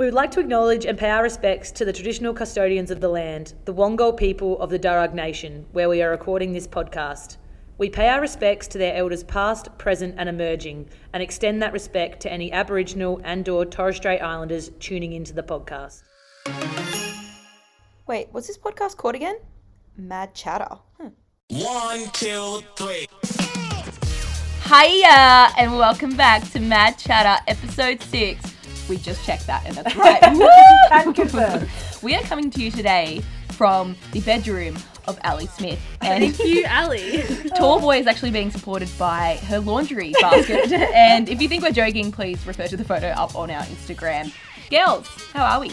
We would like to acknowledge and pay our respects to the traditional custodians of the land, the Wangal people of the Darug Nation, where we are recording this podcast. We pay our respects to their elders past, present and emerging, and extend that respect to any Aboriginal and or Torres Strait Islanders tuning into the podcast. Wait, what's this podcast called again? Mad Chatter. Hmm. One, two, three. Hiya, and welcome back to Mad Chatter, episode six. We just checked that, and that's right. We are coming to you today from the bedroom of Ali Smith, and Thank you, Ali. Tall Boy is actually being supported by her laundry basket. and if you think we're joking, please refer to the photo up on our Instagram. Girls, how are we?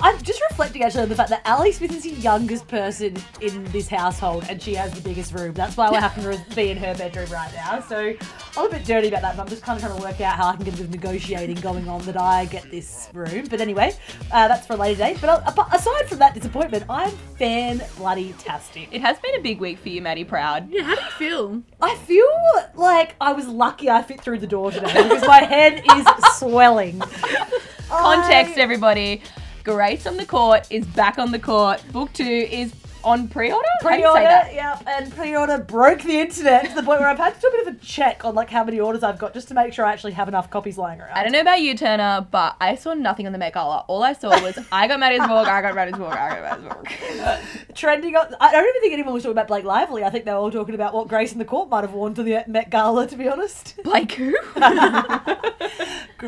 I'm just reflecting actually on the fact that Ali Smith is the youngest person in this household and she has the biggest room. That's why we're happen to be in her bedroom right now. So I'm a bit dirty about that, but I'm just kind of trying to work out how I can get a bit of negotiating going on that I get this room. But anyway, uh, that's for a later date. But uh, but aside from that disappointment, I'm fan bloody tastic. It has been a big week for you, Maddie Proud. yeah, how do you feel? I feel like I was lucky I fit through the door today because my head is swelling. Context, I- everybody. Grace on the court is back on the court. Book two is on pre-order. How do you say Pre-order, yeah, and pre-order broke the internet to the point where I've had to do a bit of a check on like how many orders I've got just to make sure I actually have enough copies lying around. I don't know about you, Turner, but I saw nothing on the Met Gala. All I saw was I got Maddie's book, I got Maddie's book, I got Maddie's book. Trending on, I don't even think anyone was talking about Blake Lively. I think they were all talking about what Grace in the Court might have worn to the Met Gala. To be honest, Blake who?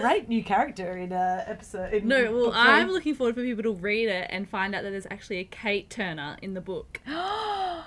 great new character in uh, episode. In No, well. I'm looking forward for people to read it and find out that there's actually a Kate Turner in the book.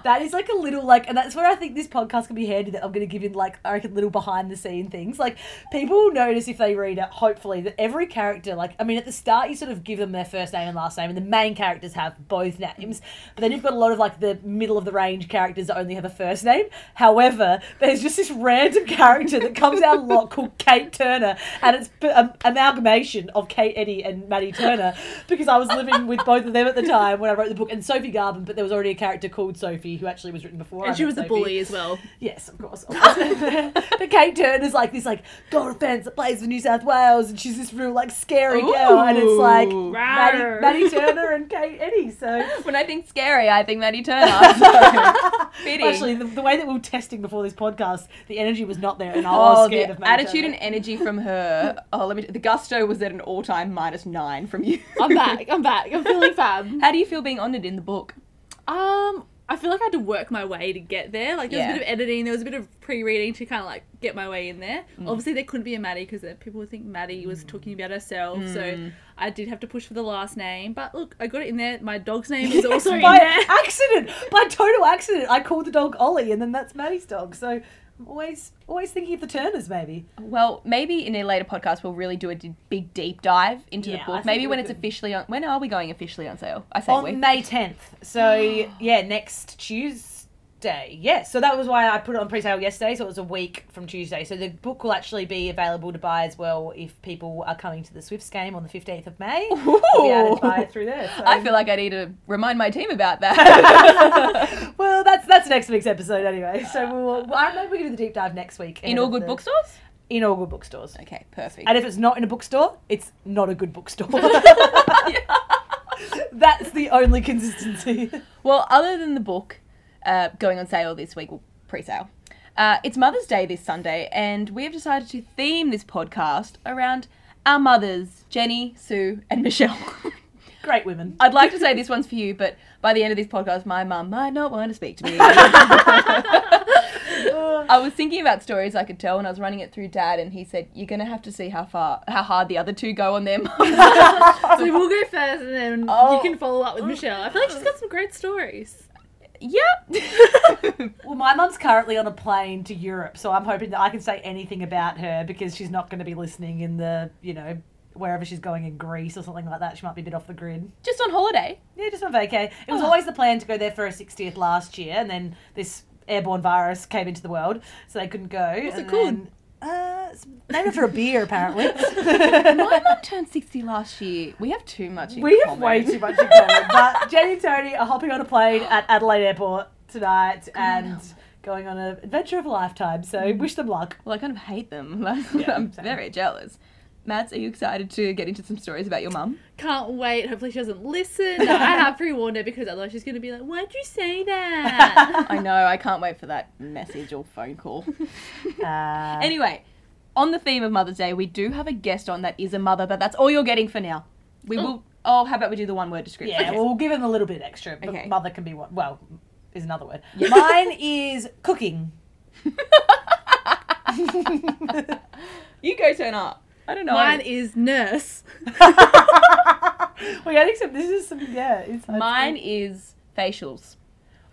That is like a little like, and that's where I think this podcast can be handy. That I'm going to give you like I reckon little behind the scene things. Like people will notice if they read it, hopefully that every character, like I mean, at the start you sort of give them their first name and last name, and the main characters have both names. But then you've got a lot of like the middle of the range characters that only have a first name. However, there's just this random character that comes out a lot called Kate Turner, and it's p- um, amalgamation of Kate Eddy and Maddie Turner because I was living with both of them at the time when I wrote the book, and Sophie Garvin, but there was already a character called Sophie who actually was written before. I And she met was a bully as well. Yes, of course. but Kate Turner's like this like gold offence that plays for New South Wales, and she's this real like scary girl, and it's like Ooh. Maddie, Maddie Turner and Kate Eddy. So when I think scary, I think Maddie Turner. So, fitting. actually, the, the way that we were testing before this podcast, the energy was not there, and I oh, was Oh, scared the of Maddie attitude Turner. and energy from her. Oh, let me. The gusto was at an all-time minus nine from you. I'm back. I'm back. I'm feeling fab. How do you feel being honoured in the book? Um, I feel like I had to work my way to get there. Like there was Yeah. a bit of editing, there was a bit of pre-reading to kind of like get my way in there. Mm. Obviously, there couldn't be a Maddie because people would think Maddie was talking about herself. So Mm. I did have to push for the last name. But look, I got it in there. My dog's name is also in by there. accident, by total accident, I called the dog Ollie, and then that's Maddie's dog. So I'm always always thinking of the Turners, maybe. Well, maybe in a later podcast we'll really do a d- big deep dive into Yeah, the I book. think Maybe we when it's could. officially on. When are we going officially on sale? I say we. on May 10th. So, yeah, next Tuesday. Yeah, so that was why I put it on pre-sale yesterday. So it was a week from Tuesday. So the book will actually be available to buy as well if people are coming to the Swifts game on the 15th of May. They'll be able to buy it through there. So. I feel like I need to remind my team about that. well, that's that's next week's episode anyway. So we'll, I maybe we can do the deep dive next week. in all good the- bookstores. In all good bookstores. Okay, perfect. And if it's not in a bookstore, it's not a good bookstore. That's the only consistency. Well, other than the book uh, going on sale this week, well, pre-sale, uh, it's Mother's Day this Sunday, and we have decided to theme this podcast around our mothers, Jenny, Sue, and Michelle. Great women. I'd like to say this one's for you, but by the end of this podcast, my mum might not want to speak to me. I was thinking about stories I could tell when I was running it through Dad, and he said, "You're gonna have to see how far, how hard the other two go on them." so we'll go first, and then Oh. you can follow up with Michelle. I feel like she's got some great stories. Yep. Well, my mum's currently on a plane to Europe, so I'm hoping that I can say anything about her because she's not going to be listening in the, you know, wherever she's going in Greece or something like that. She might be a bit off the grid. Just on holiday. Yeah, just on vacay. It Oh. was always the plan to go there for her 60th last year, and then this airborne virus came into the world, so they couldn't go. What's and it called? Uh, it's named after a beer, apparently. My mum turned 60 last year. We have too much in we have common. way too much in common. But Jenny and Tony are hopping on a plane at Adelaide Airport tonight and going on an adventure of a lifetime. So wish them luck. Well, I kind of hate them. I'm very jealous. Mads, are you excited to get into some stories about your mum? Can't wait. Hopefully she doesn't listen. No, I have pre-warned her because otherwise she's gonna be like, "Why'd you say that?" I know, I can't wait for that message or phone call. Uh, anyway, on the theme of Mother's Day, we do have a guest on that is a mother, but that's all you're getting for now. We will. Oh, how about we do the one word description? yeah, well, we'll give him a little bit extra. But Okay. mother can be one. Well, is another word. Mine is cooking. you go turn up. I don't know. Mine is nurse. We're getting some. This is some. Yeah. inside Mine is facials.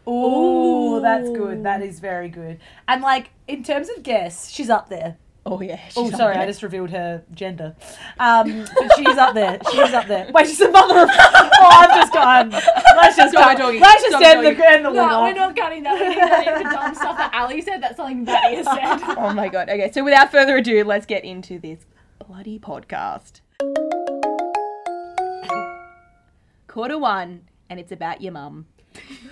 Oh, that's good. That is very good. And like in terms of guess, she's up there. Oh yeah. Oh, she's up sorry, there. I just revealed her gender. Um, but she's up there. She's up there. Wait, she's a mother of. Oh, I've just gone. Let's just Stop talking. Let's just Stop end the, end the No, we're not cutting that. We're leaving that in for dumb stuff that Ali said. That's something Maddie has said. Oh my god. Okay, so without further ado, let's get into this bloody podcast. Quarter one, and it's about your mum.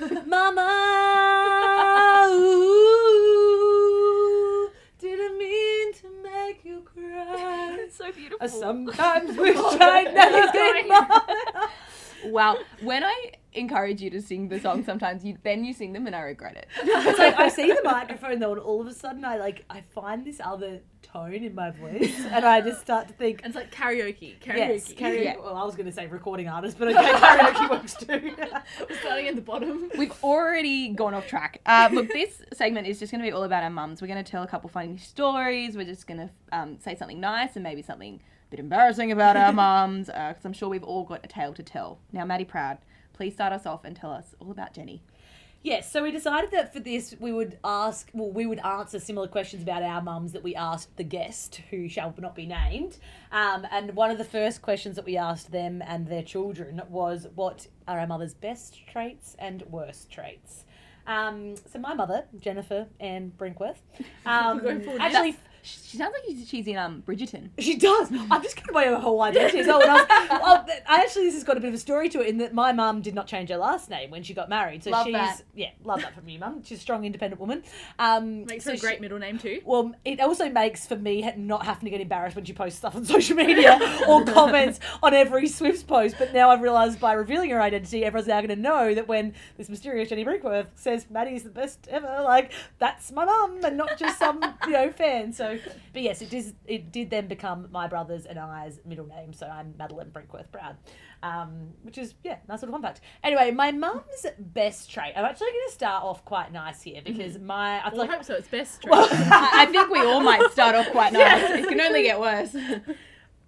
Mama, ooh, didn't mean to make you cry. so beautiful. I sometimes wish I never. Wow. When I encourage you to sing the song sometimes you then you sing them and I regret it. It's like I see the microphone though, and all of a sudden I like I find this other tone in my voice, and I just start to think. And it's like karaoke. Karaoke. Yes, karaoke. Yeah. Well, I was going to say recording artist, but okay, karaoke works too. We're starting at the bottom. We've already gone off track. Uh, look, this segment is just going to be all about our mums. We're going to tell a couple funny stories. We're just going to um, say something nice and maybe something a bit embarrassing about our mums, because I'm sure we've all got a tale to tell. Now, Maddie Proud, please start us off and tell us all about Jenny. Yes, so we decided that for this we would ask, well, we would answer similar questions about our mums that we asked the guest, who shall not be named. Um, and one of the first questions that we asked them and their children was, "What are our mother's best traits and worst traits?" Um, so my mother, Jennifer Ann Brinkworth, um, actually. She sounds like she's in um, Bridgerton. She does. I'm just giving away her whole identity as well. And I, was, well, I actually, this has got a bit of a story to it in that my mum did not change her last name when she got married. So Love she's that. yeah, love that from you, mum. She's a strong, independent woman. Um, Makes so her a she- great middle name too. well, it also makes for me not having to get embarrassed when she posts stuff on social media or comments on every Swifts post. But now I've realised by revealing her identity, everyone's now going to know that when this mysterious Jenny Brinkworth says Maddie's the best ever, like that's my mum and not just some you know fan. So, but yes, it is. It did then become my brother's and I's middle name. So I'm Madeline Brinkworth Brown, um, which is yeah, nice little fun fact. Anyway, my mum's best trait. I'm actually going to start off quite nice here because my I Well, I hope so. It's best. trait. I, I think we all might start off quite nice. It can only get worse.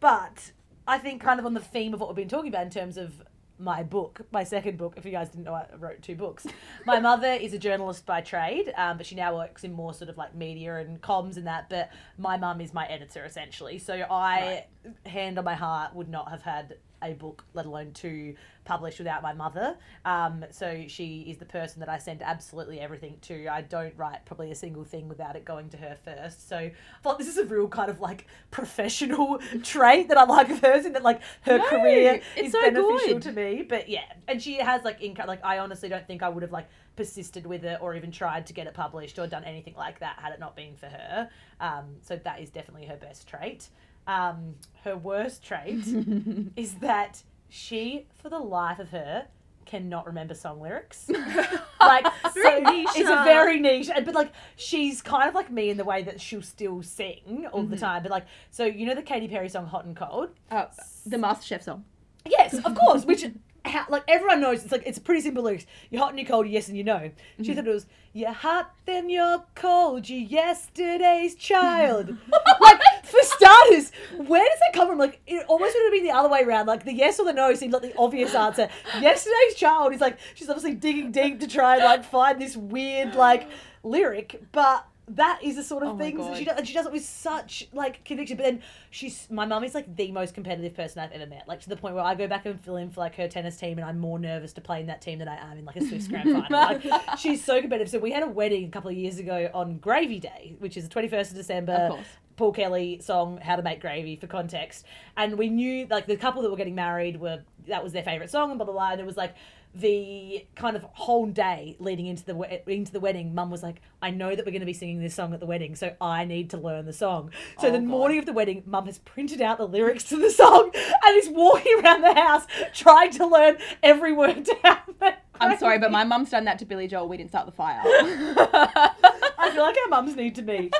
But I think kind of on the theme of what we've been talking about in terms of my book, my second book. If you guys didn't know, I wrote two books. My mother is a journalist by trade, um, but she now works in more sort of like media and comms and that. But my mum is my editor essentially. So I, hand on my heart, would not have had a book, let alone two, published without my mother. Um, so she is the person that I send absolutely everything to. I don't write probably a single thing without it going to her first. So I thought this is a real kind of like professional trait that I like of hers, in that like her No, career is so beneficial good. to me. But yeah, and she has like income. Like I honestly don't think I would have like persisted with it or even tried to get it published or done anything like that had it not been for her. Um, so that is definitely her best trait. Um, her worst trait is that she, for the life of her, cannot remember song lyrics. like so niche, it's a very niche, but like she's kind of like me in the way that she'll still sing all Mm-hmm. the time. But like, so you know the Katy Perry song "Hot and Cold." Oh, the MasterChef song. Yes, of course. Which, how, like everyone knows, it's like it's pretty simple lyrics. You're hot and you're cold. Yes, and you know. She thought it was you're hot, then you're cold. You're yesterday's child. like for starters, where does that come from? Like it almost would have been the other way around. Like the yes or the no seems like the obvious answer. Yesterday's child is like she's obviously digging deep to try and like find this weird like lyric, but. That is the sort of Oh things that she does, and she does it with such like conviction. But then she's my mum is like the most competitive person I've ever met. Like to the point where I go back and fill in for like her tennis team, and I'm more nervous to play in that team than I am in like a Swifts Grand Final. Like she's so competitive. So we had a wedding a couple of years ago on Gravy Day, which is the 21st of December. Of course. Paul Kelly song "How to Make Gravy" for context, and we knew like the couple that were getting married were that was their favorite song, and blah blah blah. And it was like the kind of whole day leading into the into the wedding, Mum was like, "I know that we're going to be singing this song at the wedding, so I need to learn the song." So Oh, the God. morning of the wedding, Mum has printed out the lyrics to the song and is walking around the house trying to learn every word to Make I'm sorry, but my mum's done that to Billy Joel. We didn't start the fire. I feel like our mums need to meet.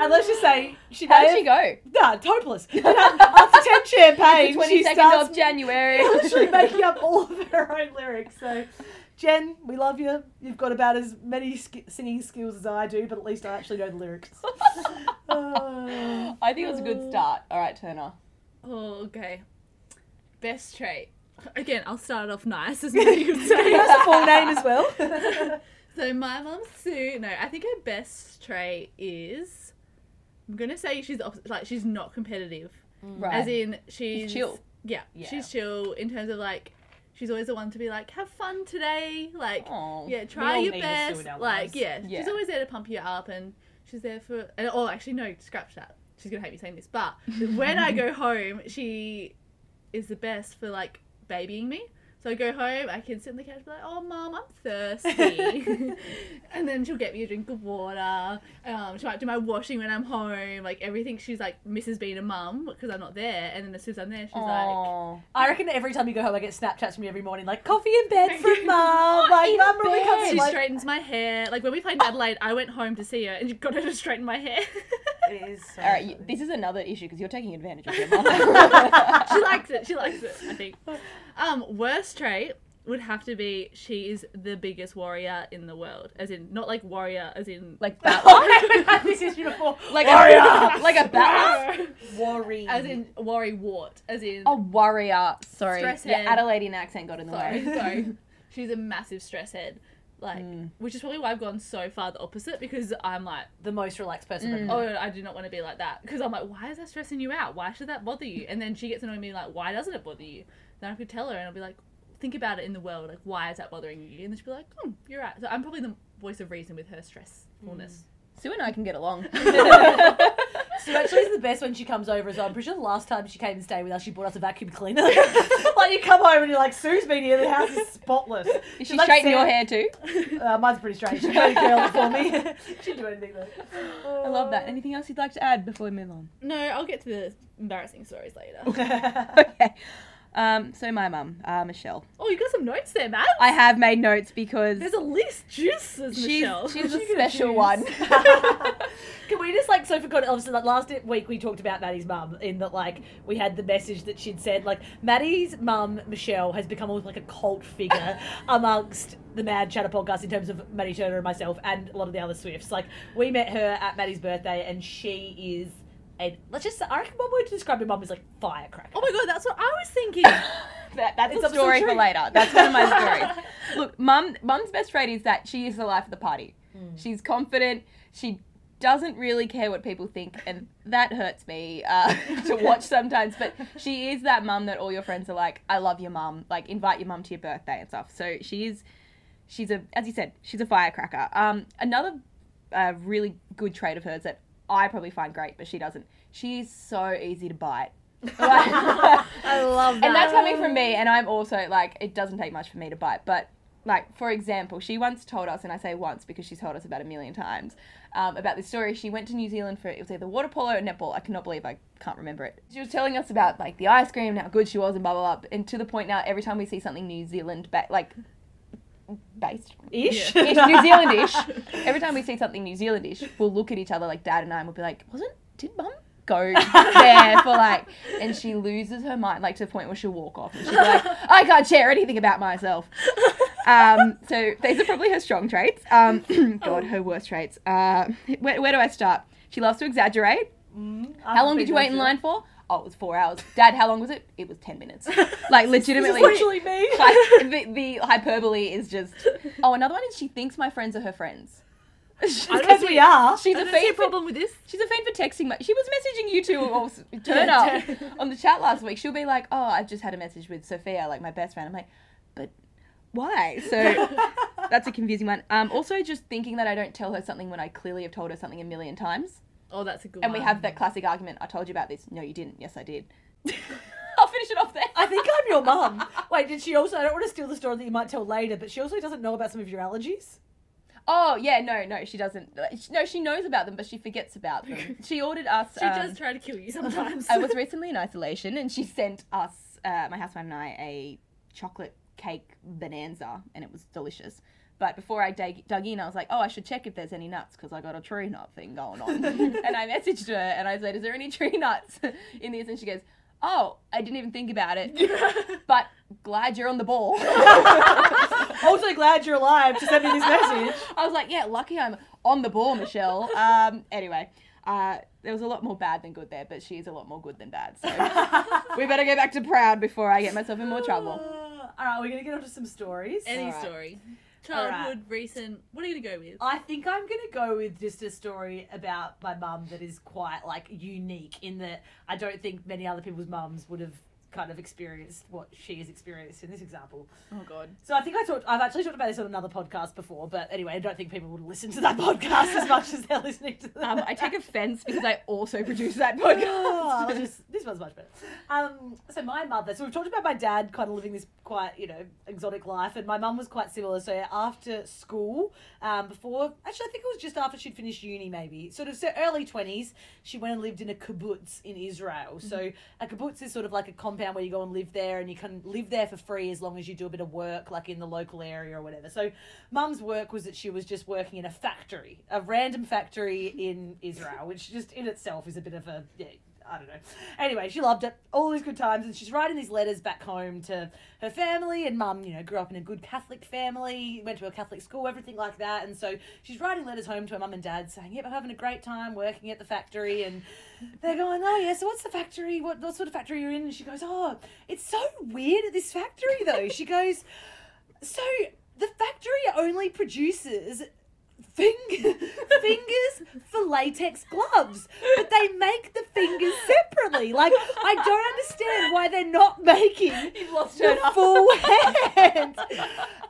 And let's just say she How may did she go? Nah, topeless. After ten champagne, The she 22nd starts of January. literally making up all of her own lyrics. So, Jen, we love you. You've got about as many sk- singing skills as I do, but at least I actually know the lyrics. Uh, I think it was a good start. All right, Turner. Oh, okay. Best trait. Again, I'll start off nice, as many could say. That's a full name as well. So my mum Sue, no, I think her best trait is, I'm gonna say she's the like she's not competitive, mm. Right. as in she's chill. Yeah, Yeah. she's chill in terms of like, she's always the one to be like, have fun today, like, Aw. yeah, try your need a Sue best, like, yeah, Yeah. she's always there to pump you up, and she's there for, and oh, actually no, scratch that. She's gonna hate me saying this, but when I go home, she is the best for like babying me. So I go home, I can sit on the couch and be like, oh, mum, I'm thirsty. and then she'll get me a drink of water. Um, she might do my washing when I'm home. Like everything, she's like, Mrs. being a mum because I'm not there. And then as soon as I'm there, she's like, I reckon every time you go home, I get Snapchats from you every morning, like coffee in bed from mum. Like mum really comes bed. she Like, straightens my hair. Like when we played in Adelaide, I went home to see her and she got her to straighten my hair. it is so All right, you, this is another issue because you're taking advantage of your mum. she likes it. She likes it. I think. Um, worst trait would have to be she is the biggest warrior in the world, as in not like warrior, as in like had this issue before. like Warrior! a like a bat. Worry. as in worry wart, as in A warrior. Sorry, Stress yeah. Adelaidean accent got in the sorry, way. sorry. She's a massive stress head. Like, which is probably why I've gone so far the opposite because I'm like, the most relaxed person. I've oh. I do not want to be like that because I'm like, why is that stressing you out? Why should that bother you? And then she gets annoyed me like, why doesn't it bother you? Then I could tell her and I'll be like, think about it in the world, like why is that bothering you? And then she'll be like, oh, you're right. So I'm probably the voice of reason with her stressfulness. Sue and I can get along. Sue actually is the best when she comes over as well. I'm pretty sure the last time she came and stayed with us, she bought us a vacuum cleaner. like you come home and you're like, Sue's been here, the house is spotless. Is She's she like straighten your Sam- hair too? Uh, mine's pretty straight. She got a curl it for me. She'd do anything though. I love that. Anything else you'd like to add before we move on? No, I'll get to the embarrassing stories later. okay. Um, so my mum, uh, Michelle. oh, you got some notes there, Matt. I have made notes because There's a list. Juices, she's Michelle. she's a She could have special one. Can we just like so for context, obviously like last week we talked about Maddie's mum in that like we had the message that she'd said like Maddie's mum Michelle has become almost like a cult figure amongst the Mad Chatter podcast in terms of Maddie Turner and myself and a lot of the other Swifts. Like we met her at Maddie's birthday and she is a let's just I reckon one word to describe your mum is like firecracker. oh my god, that's what I was thinking. That, that's It's a story for later. That's one of my stories. Look, mum, mum's best trait is that she is the life of the party. She's confident. She doesn't really care what people think, and that hurts me uh, to watch sometimes. But she is that mum that all your friends are like, "I love your mum." Like, invite your mum to your birthday and stuff. So she is. She's a, as you said, she's a firecracker. Um, another uh, really good trait of hers that I probably find great, but she doesn't. She's so easy to bite. I love that. and that's coming from me and i'm also like it doesn't take much for me to bite but like for example she once told us and i say once because she's told us about a million times um, about this story she went to new zealand for it was either water polo or netball i cannot believe i can't remember it she was telling us about like the ice cream and how good she was and blah blah blah and to the point now every time we see something new zealand ba- like based Ish. ish, New Zealandish. Every time we see something New Zealandish, we'll look at each other like dad and I and we'll be like, wasn't did mum go there for like and she loses her mind like to the point where she'll walk off and she'll be like, I can't share anything about myself. Um, so these are probably her strong traits. Um, God, her worst traits. Uh, where, where do I start? She loves to exaggerate. How long did you wait in line for? Oh, it was four hours. Dad, how long was it? It was ten minutes. Like This is legitimately literally me. like the, the hyperbole is just. Oh, another one is she thinks my friends are her friends. Because we are. she's I a fiend for problem with this. she's a fiend for texting. My, she was messaging you two s- Turner on the chat last week. She'll be like, "Oh, I've just had a message with Sophia, like my best friend." I'm like, "But why?" So that's a confusing one. Um, also just thinking that I don't tell her something when I clearly have told her something a million times. Oh, that's a good one. And one. we have that classic argument. I told you about this. No, you didn't. Yes, I did. I'll finish it off there. I think I'm your mum. Wait, did she also? I don't want to steal the story that you might tell later, but she also doesn't know about some of your allergies. Oh yeah, no, no, she doesn't. No, she knows about them, but she forgets about them. She ordered us. She um, does try to kill you sometimes. I was recently in isolation, and she sent us, uh, my housemate and I, a chocolate cake bonanza, and it was delicious. But before I dug, dug in, I was like, oh, I should check if there's any nuts because I got a tree nut thing going on. and I messaged her and I said, is there any tree nuts in this? And she goes, oh, I didn't even think about it, but glad you're on the ball. Also glad you're alive to send me this message. I was like, yeah, lucky I'm on the ball, Michelle. Um, anyway, uh, there was a lot more bad than good there, but she's a lot more good than bad. So we better go back to proud before I get myself in more trouble. Uh, all right, we're gonna get onto some stories. Any Alright. story. Childhood, recent. What are you gonna go with? I think I'm gonna go with just a story about my mum that is quite like unique in that I don't think many other people's mums would have kind of experienced what she has experienced in this example. Oh god. So I think I talked. I've actually talked about this on another podcast before, but anyway, I don't think people would listen to that podcast as much as they're listening to. The, Um, I take offense because I also produce that Oh, podcast. I'll just- this one's much better. Um, so my mother. So we've talked about my dad kind of living this quite, you know, exotic life, and my mum was quite similar. So after school, um, before actually, I think it was just after she'd finished uni, maybe sort of so early twenties, she went and lived in a kibbutz in Israel. So a kibbutz is sort of like a compound where you go and live there, and you can live there for free as long as you do a bit of work, like in the local area or whatever. So mum's work was that she was just working in a factory, a random factory in Israel, which just in itself is a bit of a yeah. I don't know. Anyway, she loved it. All these good times, and she's writing these letters back home to her family. And mum, you know, grew up in a good Catholic family, went to a Catholic school, everything like that. And so she's writing letters home to her mum and dad, saying, "Yep, I'm having a great time working at the factory." And they're going, "Oh yeah, so what's the factory? What what sort of factory you're in?" And she goes, "Oh, it's so weird at this factory though." she goes, "So the factory only produces." Fing- fingers for latex gloves, but they make the fingers separately. Like I don't understand why they're not making the full hand.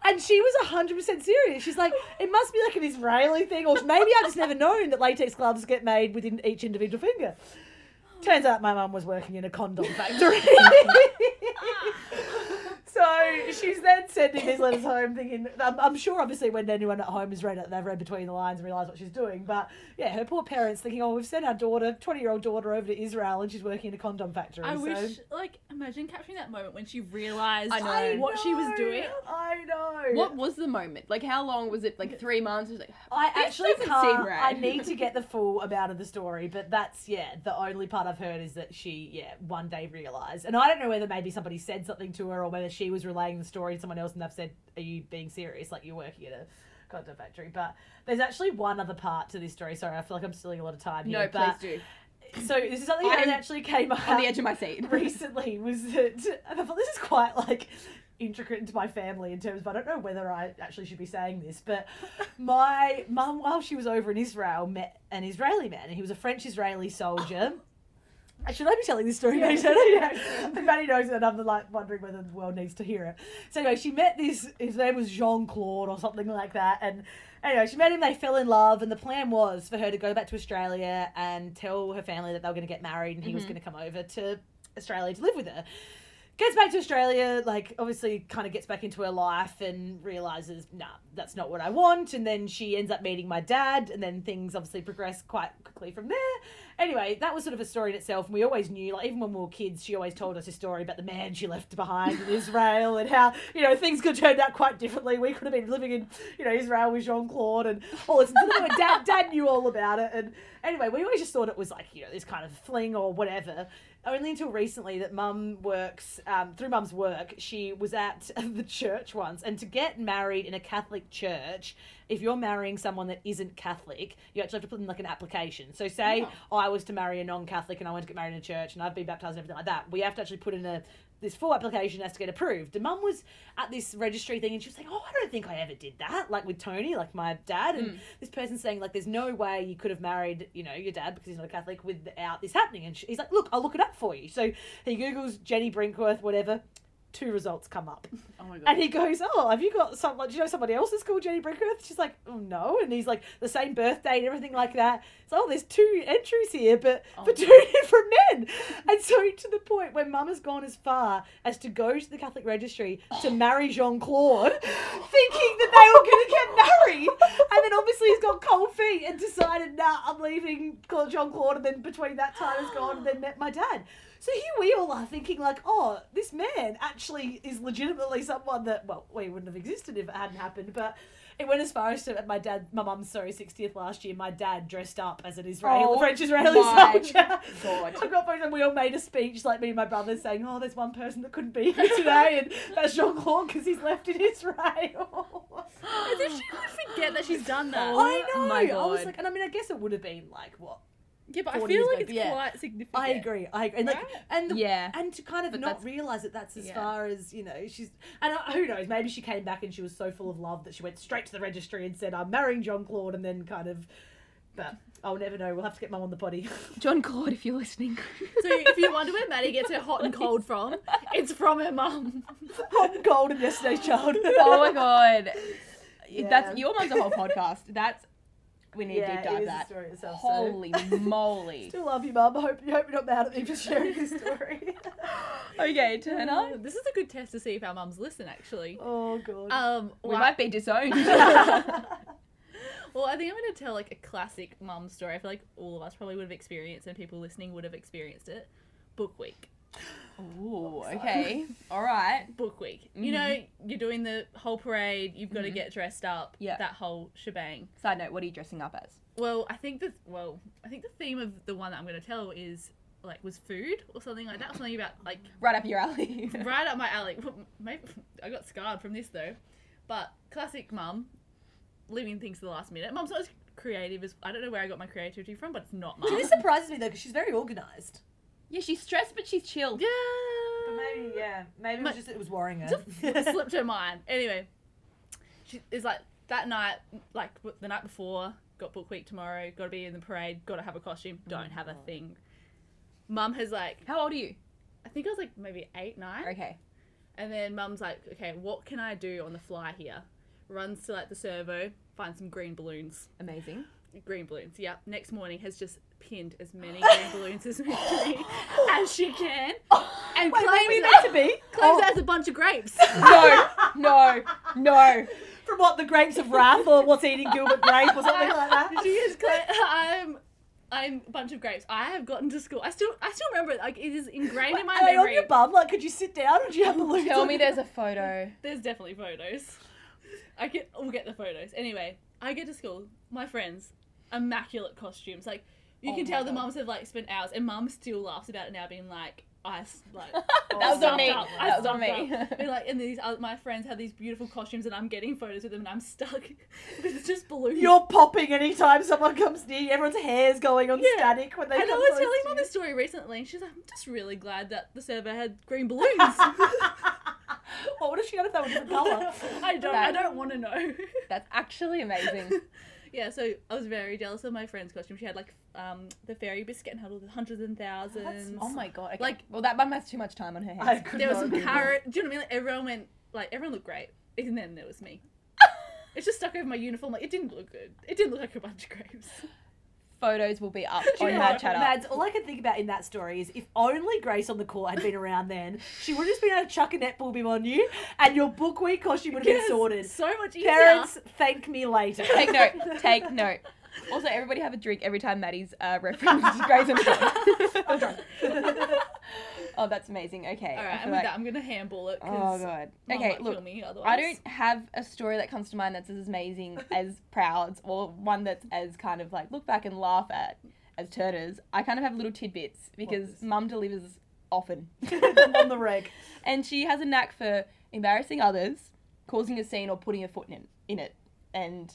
And she was hundred percent serious. She's like, it must be like an Israeli thing, or maybe I've just never known that latex gloves get made within each individual finger. Turns out my mum was working in a condom factory. so she's then sending these letters home, thinking, I'm, I'm sure obviously when anyone at home has read it, they've read between the lines and realised what she's doing. But yeah, her poor parents thinking, oh, we've sent our daughter, 20 year old daughter, over to Israel and she's working in a condom factory. I so. wish, like, imagine capturing that moment when she realized I know. what she was doing. I know. What was the moment? Like, how long was it? Like three months? Was like, I actually doesn't can't. seem right. I need to get the full amount of the story, but that's yeah. The only part I've heard is that she yeah one day realised, and I don't know whether maybe somebody said something to her or whether she was relaying the story to someone else, and they've said, "Are you being serious? Like you're working at a condom factory?" But there's actually one other part to this story. Sorry, I feel like I'm stealing a lot of time here. no, please do. So this is something that I'm actually came up On the edge of my seat. recently was that and I thought this is quite like intricate into my family in terms of I don't know whether I actually should be saying this, but my mum while she was over in Israel met an Israeli man and he was a French Israeli soldier. Should I be telling this story? Maybe yeah. Everybody knows it, and I'm like wondering whether the world needs to hear it. So anyway, she met this. His name was Jean Claude or something like that, and anyway, she met him. They fell in love, and the plan was for her to go back to Australia and tell her family that they were going to get married, and he was mm-hmm. going to come over to Australia to live with her. Gets back to Australia, like obviously, kind of gets back into her life and realizes, nah, that's not what I want. And then she ends up meeting my dad, and then things obviously progress quite quickly from there. Anyway, that was sort of a story in itself. And we always knew, like, even when we were kids, she always told us a story about the man she left behind in Israel and how, you know, things could turned out quite differently. We could have been living in, you know, Israel with Jean Claude and all this. And dad, dad knew all about it. And anyway, we always just thought it was like, you know, this kind of fling or whatever. Only until recently that mum works, um, through mum's work, she was at the church once. And to get married in a Catholic church, if you're marrying someone that isn't Catholic, you actually have to put in like an application. So say oh, I was to marry a non-Catholic and I went to get married in a church and I've been baptized and everything like that. We have to actually put in a this full application has to get approved. And mum was at this registry thing and she was saying, Oh, I don't think I ever did that. Like with Tony, like my dad. And mm. this person saying, like, there's no way you could have married, you know, your dad because he's not a Catholic without this happening. And she, he's like, Look, I'll look it up for you. So he Googles Jenny Brinkworth, whatever. Two results come up. Oh my god. And he goes, "Oh, have you got some? Like, do you know somebody else that's called Jenny Brinkworth?" She's like, "Oh no," and he's like, "The same birthday and everything like that." So, oh, there's two entries here, but Oh, for two different men. And so to the point where Mum has gone as far as to go to the Catholic registry to marry Jean Claude, thinking that they were going to get married. And then obviously he's got cold feet and decided, "Nah, I'm leaving Jean Claude." And then between that time has gone and then met my dad. So here we all are thinking like, oh, this man actually is legitimately someone that well, we wouldn't have existed if it hadn't happened. But it went as far as to my dad, my mum's sorry, sixtieth last year. My dad dressed up as an Israeli, Oh French Israeli soldier. God. I got photos and we all made a speech, like me and my brother, saying, "Oh, there's one person that couldn't be here today, and that's Jean Claude because he's left in Israel." As if she would forget that she's done that. I know. Oh my I was like, and I mean, I guess it would have been like what yeah, but I feel years like ago, it's yeah. quite significant. I agree. I agree. And, like, and the, Yeah. and to kind of But not realize that that's as Yeah. far as you know she's and uh, who knows maybe she came back and she was so full of love that she went straight to the registry and said I'm marrying John Claude and then kind of but I'll never know. We'll have to get mum on the potty. John Claude, if you're listening. So if you wonder where Maddie gets her hot and cold from, it's from her mum. Hot and cold and yesterday's child. oh my god. Yeah. That's your mum's a whole podcast. That's we need Yeah, to deep it dive is a that. story itself, so- Holy moly. Still love you, mum. I hope you hope you're not mad at me for sharing this story. okay, turn Turner. This is a good test to see if our mums listen, actually. oh god. Um, We well, might be disowned. well, I think I'm going to tell like a classic mum story. I feel like all of us probably would have experienced, and people listening would have experienced it. Book week. Ooh, okay. All right. Book week. You mm-hmm. know, you're doing the whole parade. You've got to mm-hmm. get dressed up. Yeah. That whole shebang. Side note, what are you dressing up as? Well, I think the well, I think the theme of the one that I'm going to tell is like was food or something like that. Something about like Right up your alley. right up my alley. Maybe I got scarred from this though, but classic mum, leaving things to the last minute. Mum's not as creative as I don't know where I got my creativity from, but it's not mum. This surprises me though because she's very organised. Yeah, she's stressed, but she's chilled. yeah, But maybe yeah, maybe it was just it was worrying her. It slipped her mind. Anyway, she is like that night, like the night before, got book week tomorrow. Got to be in the parade. Got to have a costume. Don't have a mm. thing. Mum has like How old are you? I think I was like maybe eight, nine. Okay. And then mum's like, okay, what can I do on the fly here? Runs to like the servo, finds some green balloons. Amazing. Green balloons, yep. Next morning has just pinned as many green balloons as, me, as she can. Oh, and Wait, claims, wait, we that, meant to be. claims Oh, that a bunch of grapes. No, no, no. from what the grapes of wrath or what's eating Gilbert grape or something like that. she is cla- I'm I'm a bunch of grapes. I have gotten to school. I still I still remember it. Like it is ingrained in my Are they on memory. your bum? Like, could you sit down or do you have balloons? Tell on me you? there's a photo. There's definitely photos. I get we'll get the photos. Anyway, I get to school. My friends, immaculate costumes. Like you Oh can tell the God. mums have like spent hours, and mum still laughs about it now, being like, I like That was on me. up, I That was on me. And like, and these uh, my friends have these beautiful costumes, and I'm getting photos with them, and I'm stuck because it's just balloons. You're popping anytime someone comes near you. Everyone's hair's going on Yeah. static when they and I was telling mum this story recently, and she's like, I'm just really glad that the server had green balloons. What if she had if they were different colour? I don't. I don't want to know. That's actually amazing. Yeah, so I was very jealous of my friend's costume. She had like um the fairy biscuit and had all the hundreds and thousands. Oh my god. Okay. Like- well, that mum has too much time on her hands. I could there was some agree more. carrot. Do you know what I mean? Like, everyone went like everyone looked great, and then there was me. It's just stuck over my uniform. Like it didn't look good. It didn't look like a bunch of grapes. Photos will be up on Mad? Chatter. Mads, all I can think about in that story is if only Grace on the court had been around then, she would have just been able to chuck a netball beam on you, and your book week costume would have been sorted. So much easier. Parents, thank me later. Take note. Take note. Also, everybody have a drink every time Maddie's uh, references Grey's Anatomy. oh, that's amazing. Okay. All right, I right, feel and with like- that, I'm gonna handball it. Oh god. Okay, look. me otherwise. I don't have a story that comes to mind that's as amazing as Proud's or one that's as kind of like look back and laugh at as Turner's. I kind of have little tidbits because mum delivers often. on the reg. and she has a knack for embarrassing others, causing a scene or putting a foot in, in it. And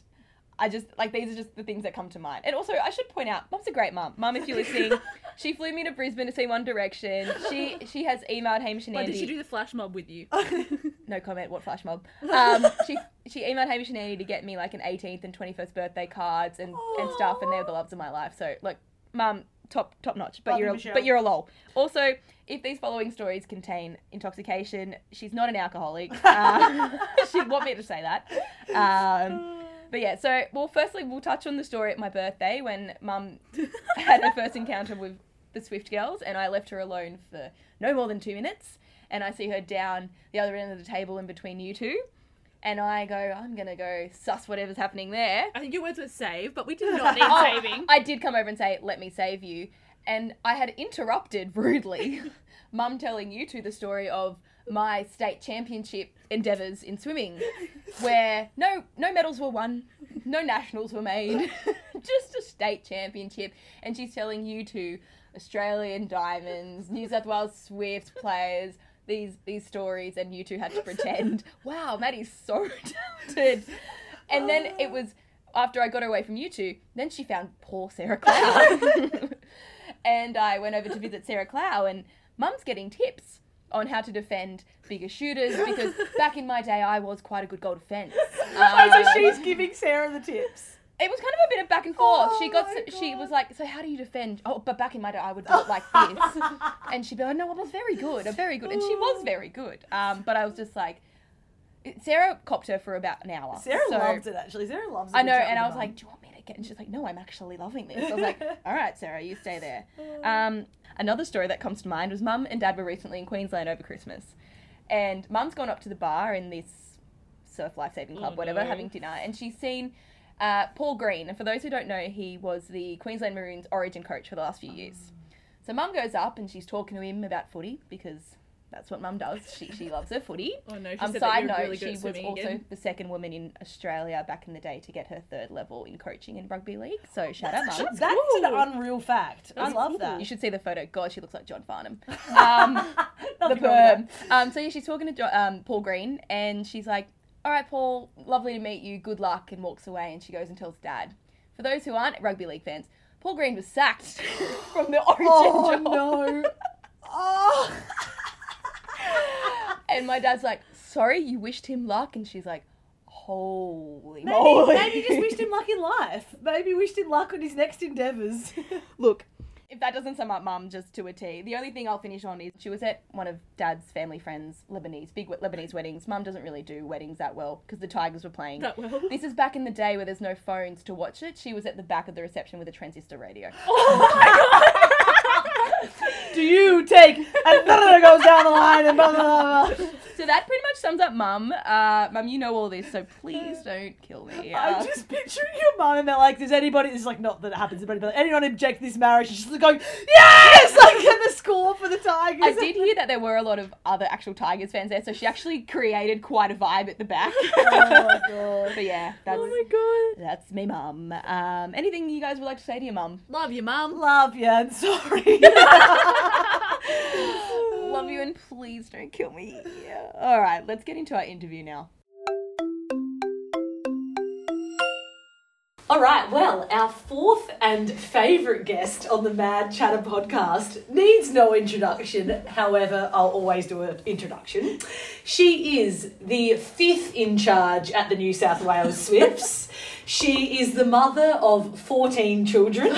I just like these are just the things that come to mind. And also, I should point out, Mum's a great mum. Mum, if you're listening, she flew me to Brisbane to see One Direction. She she has emailed Hamish and Wait, Andy. did she do the flash mob with you? no comment. What flash mob? Um, she she emailed Hamish and Andy to get me like an 18th and 21st birthday cards and, and stuff, and they're the loves of my life. So like, Mum, top top notch. But Love you, you're a, Michelle. but you're a lol. Also, if these following stories contain intoxication, she's not an alcoholic. Uh, she'd want me to say that. Um, but yeah, so, well, firstly, we'll touch on the story at my birthday when mum had her first encounter with the Swift girls, and I left her alone for no more than two minutes. And I see her down the other end of the table in between you two. And I go, I'm to go suss whatever's happening there. I think your words were save, but we did not need Oh, saving. I did come over and say, "Let me save you," and I had interrupted rudely, Mum telling you two the story of my state championship endeavours in swimming, where no no medals were won, no nationals were made, just a state championship, and she's telling you two Australian diamonds, New South Wales Swift players. These, these stories and you two had to pretend wow maddie's so talented and then it was after I got away from you two, then she found poor Sarah Klau. and I went over to visit Sarah Klau, and Mum's getting tips on how to defend bigger shooters because back in my day, I was quite a good goal defence. Oh, so Um, she's giving Sarah the tips. it was kind of a bit of back and forth. Oh she got, my she was like, "So how do you defend?" Oh, but back in my day, I would do it like this, and she'd be like, "No, I was very good, I'm very good," and she was very good. Um, but I was just like, Sarah copped her for about an hour. Sarah so- loves it actually. Sarah loves it. I know, and I was like, "Do you want me to get?" And she's like, "No, I'm actually loving this." I was like, "All right, Sarah, you stay there." Um, another story that comes to mind was Mum and Dad were recently in Queensland over Christmas, and Mum's gone up to the bar in this surf life saving club, whatever, no. having dinner, and she's seen. Uh, Paul Green, and for those who don't know, he was the Queensland Maroons origin coach for the last few years. So Mum goes up and she's talking to him about footy because that's what Mum does. She, she loves her footy. Oh no, she Um, said that side you were note, really she at was swimming also again. the second woman in Australia back in the day to get her third level in coaching in rugby league. So shout out, mum. That's an cool. unreal fact. I love cool. that. You should see the photo. God, she looks like John Farnham. Um, the Nothing wrong with perm. Um, so yeah, she's talking to Jo- um, Paul Green, and she's like, "All right, Paul, lovely to meet you. Good luck," and walks away. And she goes and tells Dad. For those who aren't rugby league fans, Paul Green was sacked from the Origin Oh job. no. Oh. And my dad's like, "Sorry, you wished him luck," and she's like, "Holy Maybe, moly!" maybe just wished him luck in life. Maybe wished him luck on his next endeavours. Look, if that doesn't sum up mum just to a T, the only thing I'll finish on is she was at one of dad's family friends' Lebanese, big Lebanese weddings. Mum doesn't really do weddings that well because the Tigers were playing. That well. This is back in the day where there's no phones to watch it. She was at the back of the reception with a transistor radio. Oh Do you take and goes down the line and blah blah blah. So that pretty much sums up mum. Uh, mum, you know all this, so please don't kill me. Uh, I'm just picturing your mum and they're like, does anybody, it's like not that it happens to anybody, but anyone object to this marriage? She's just going, yes! Like get the score for the Tigers. I did hear that there were a lot of other actual Tigers fans there, so she actually created quite a vibe at the back. Oh my god. but yeah, that's Oh my god. that's me, mum. Um, anything you guys would like to say to your mum? Love you, mum. Love you and sorry. Love you and please don't kill me. Yeah. All right, let's get into our interview now. All right, well, our fourth and favourite guest on the Mad Chatter podcast needs no introduction. However, I'll always do an introduction. She is the fifth in charge at the New South Wales Swifts. She is the mother of 14 children.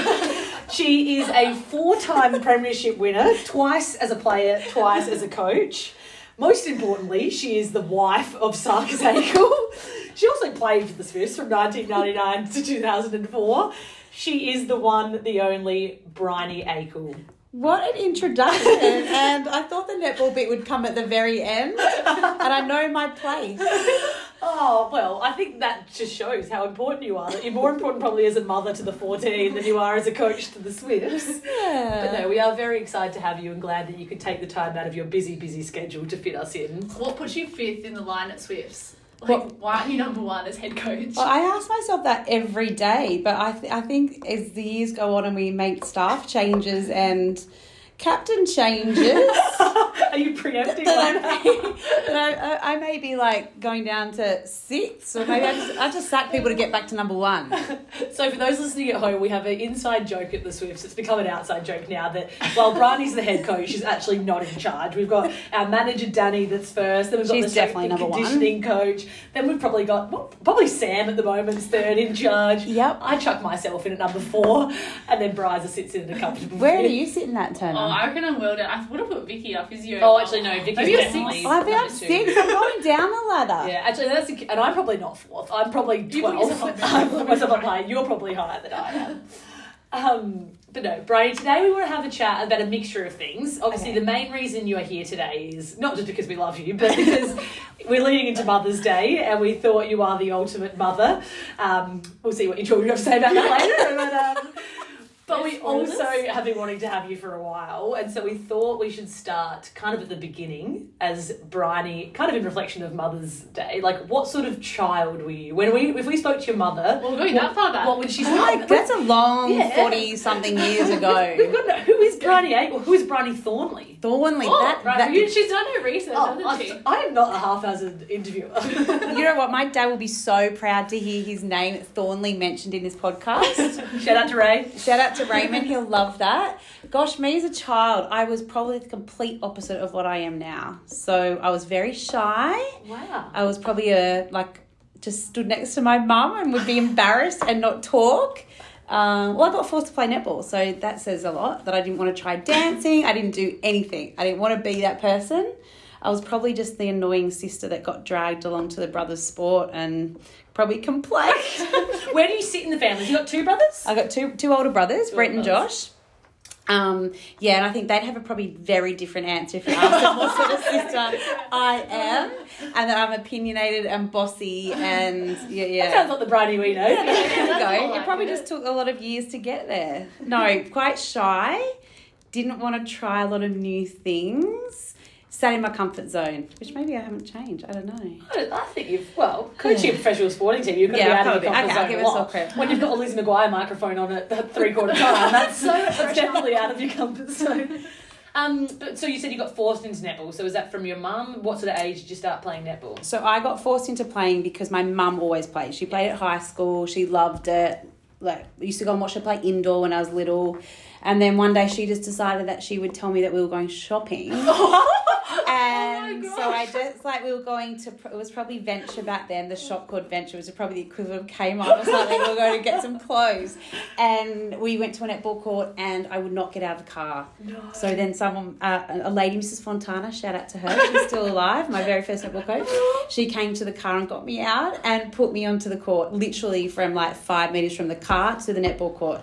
She is a four time Premiership winner, twice as a player, twice as a coach. Most importantly, she is the wife of Sarkis Akle. She also played for the Swifts from 1999 to 2004. She is the one, the only Briony Akle. What an introduction! and I thought the netball bit would come at the very end, and I know my place. Oh, well, I think that just shows how important you are. That you're more important probably as a mother to the 14 than you are as a coach to the Swifts. But no, we are very excited to have you and glad that you could take the time out of your busy, busy schedule to fit us in. What puts you fifth in the line at Swifts? Like, why aren't you number one as head coach? Well, I ask myself that every day, but I, th- I think as the years go on and we make staff changes and captain changes, Are you preempting? that I may, that I, I may be like going down to six, or maybe I just I just sack people to get back to number one. So for those listening at home, we have an inside joke at the Swifts. It's become an outside joke now that while Briony's the head coach, she's actually not in charge. We've got our manager Danny that's first. Then we've got She's the strength definitely and number one. conditioning coach. Then we've probably got well, probably Sam at the moment is third in charge. Yep. I chuck myself in at number four, and then Bryza sits in at a comfortable. Where do fifth. you sit in that Turner? I reckon I'm well done. I would have put Vicky up as you. Oh, actually, no. Vicky's Maybe you're definitely. six. I think I'm number two. six. I'm going down the ladder. Yeah, actually, that's a, and I'm probably not fourth. I'm probably You put twelve. yourself up I there. put myself up high. You're probably higher than I am. Um, but no, Brian. Today we want to have a chat about a mixture of things. Obviously, Okay. the main reason you are here today is not just because we love you, but because we're leading into Mother's Day, and we thought you are the ultimate mother. Um, we'll see what your children have to say about that later. But, um, but we also have been wanting to have you for a while, and so we thought we should start kind of at the beginning as Briony, kind of in reflection of Mother's Day. Like, what sort of child were you when we if we spoke to your mother? Well, going what, that far back. what would she say? My, that's a long Yeah. forty something years We've ago. got to know who is Briony A or who is Briony Thornley? Thornley, oh, that, right. that you, she's done her research, Oh, hasn't she? I, I am not a half-assed interviewer. you know what? My dad will be so proud to hear his name Thornley mentioned in this podcast. Shout out to Ray. Shout out to Raymond, he'll love that. Gosh, me as a child, I was probably the complete opposite of what I am now. So I was very shy. Wow. I was probably a like just stood next to my mum and would be embarrassed and not talk. Um, well, I got forced to play netball, so that says a lot. That I didn't want to try dancing. I didn't do anything. I didn't want to be that person. I was probably just the annoying sister that got dragged along to the brothers' sport and probably complained. Where do you sit in the family? You got two brothers? I got two two older brothers, Brett and brothers. Josh. Um, yeah, and I think they'd have a probably very different answer if you asked them what sort of sister I am, and that I'm opinionated and bossy and yeah, yeah. Sounds like the Briony we know. there you go. It probably just took a lot of years to get there. No, quite shy. Didn't want to try a lot of new things. Sat in my comfort zone, which maybe I haven't changed. I don't know. I I think you've well coaching a professional sporting team. You're going to Yeah, be out of your comfort Okay, I'll zone give a lot. credit. When you've got a Liz McGuire microphone on at the three quarter time, that's, that's definitely out of your comfort zone. Um, but so you said you got forced into netball. So was that from your mum? What sort of age did you start playing netball? So I got forced into playing because my mum always played. She played at high school. She loved it. Like I used to go and watch her play indoor when I was little. And then one day she just decided that she would tell me that we were going shopping. and so I just like we were going to it was probably Venture back then. The shop called Venture was probably the equivalent of Kmart or something. we were going to get some clothes, and we went to a netball court, and I would not get out of the car. So then someone, uh, a lady, Mrs. Fontana, shout out to her. She's still alive. My very first netball coach. She came to the car and got me out and put me onto the court, literally from like five meters from the car to the netball court,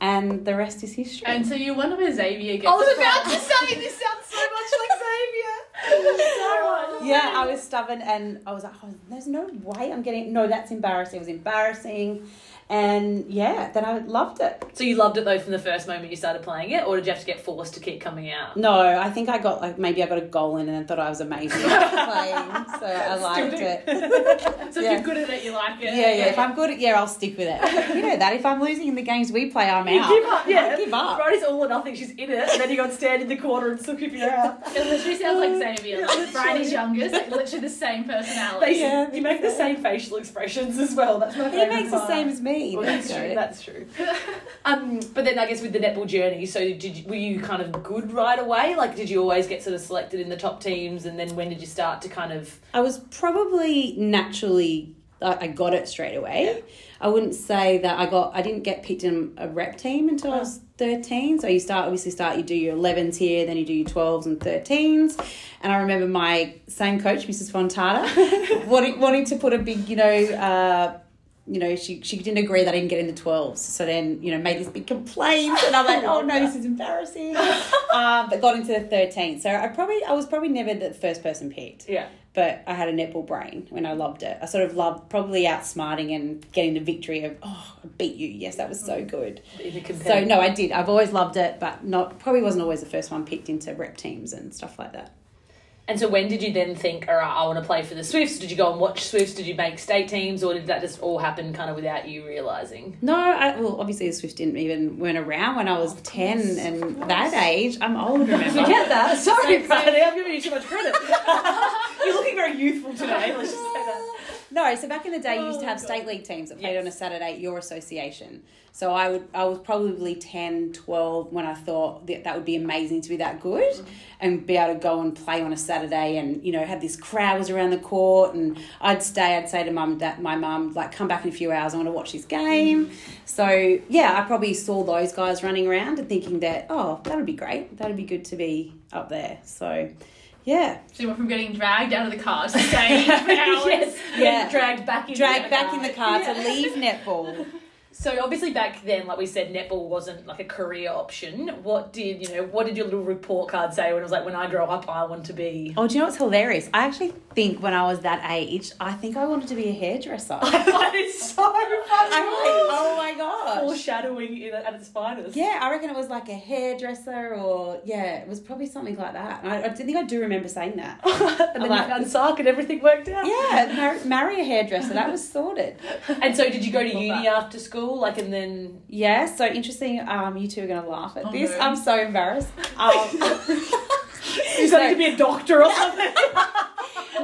and the rest is history. And so you wonder where Xavier gets I was about to say this sounds so much like Xavier. so much. yeah, I was stubborn and I was like, oh, there's no way I'm getting. No, that's embarrassing. It was embarrassing, and yeah, then I loved it. So you loved it though from the first moment you started playing it, or did you have to get forced to keep coming out? No, I think I got like maybe I got a goal in and then thought I was amazing at playing, so I liked it. So if you're good at it, you like it. Yeah, yeah. If I'm good at it, yeah, I'll stick with it. You know that. If I'm losing in the games we play, I'm You out. give up, yeah. I give up. Bridie's all or nothing. She's in it, and then you got to stand in the corner and look if you're out. It literally sounds like Xavier. Yeah, Like. Bridie's youngest, like literally the same personality. They, Yeah, you make the same facial expressions as well. That's my favorite. He makes the same as me. Well, that's true. That's true. Um, but then I guess with the netball journey, so did you, were you kind of good right away? Like, did you always get sort of selected in the top teams, and then when did you start to kind of? I was probably naturally I got it straight away. I wouldn't say that I got I didn't get picked in a rep team until I was 13. So you start obviously start you do your 11s here, then you do your 12s and 13s. And I remember my same coach, Mrs. Fontana, wanting wanting to put a big, you know, uh you know, she, she didn't agree that I didn't get in the 12s. So then, you know, made this big complaint. And I'm like, oh no, this is embarrassing. um, but got into the 13th. So I probably, I was probably never the first person picked Yeah. but I had a netball brain when I loved it. I sort of loved probably outsmarting and getting the victory of oh I beat you. Yes, that was so good. So no, I did. I've always loved it, but not probably wasn't always the first one picked into rep teams and stuff like that. And so when did you then think, all right, I want to play for the Swifts? Did you go and watch Swifts? Did you make state teams, or did that just all happen kind of without you realizing? No, I, well, obviously the Swifts didn't even weren't around when I was ten and that age. I'm old, remember? Forget that. Sorry, Friday. I'm giving you too much credit. You're looking very youthful today. Let's just say that. No, so back in the day, you used to Oh, have state league teams that played Yes. on a Saturday at your association. So I would, I was probably 10, 12 when I thought that that would be amazing to be that good Mm-hmm. and be able to go and play on a Saturday and, you know, have this crowd was around the court and I'd stay, I'd say to mum, that my mum, like, come back in a few hours, I want to watch this game. Mm-hmm. So yeah, I probably saw those guys running around and thinking that, oh, that would be great. That would be good to be up there. So yeah, So you went from getting dragged out of the car to staying for hours. yes. Yeah. Dragged back in. dragged back in the car to leave netball. So obviously back then, like we said, netball wasn't like a career option. What did you know? What did your little report card say when it was like, when I grow up, I want to be? Oh, do you know what's hilarious? I actually think when I was that age, I think I wanted to be a hairdresser. I'm like, that is so funny. oh my gosh. Foreshadowing in, at its finest. Yeah, I reckon it was like a hairdresser or, yeah, it was probably something like that. And I, I think I do remember saying that. and then like- you found Sark and everything worked out. Yeah, mar- marry a hairdresser. That was sorted. And so, did you go to uni after school? Like, and then Yeah, so interesting. Um, you two are to laugh at Oh, this. no. I'm so embarrassed. Um, you studied to be a doctor or something.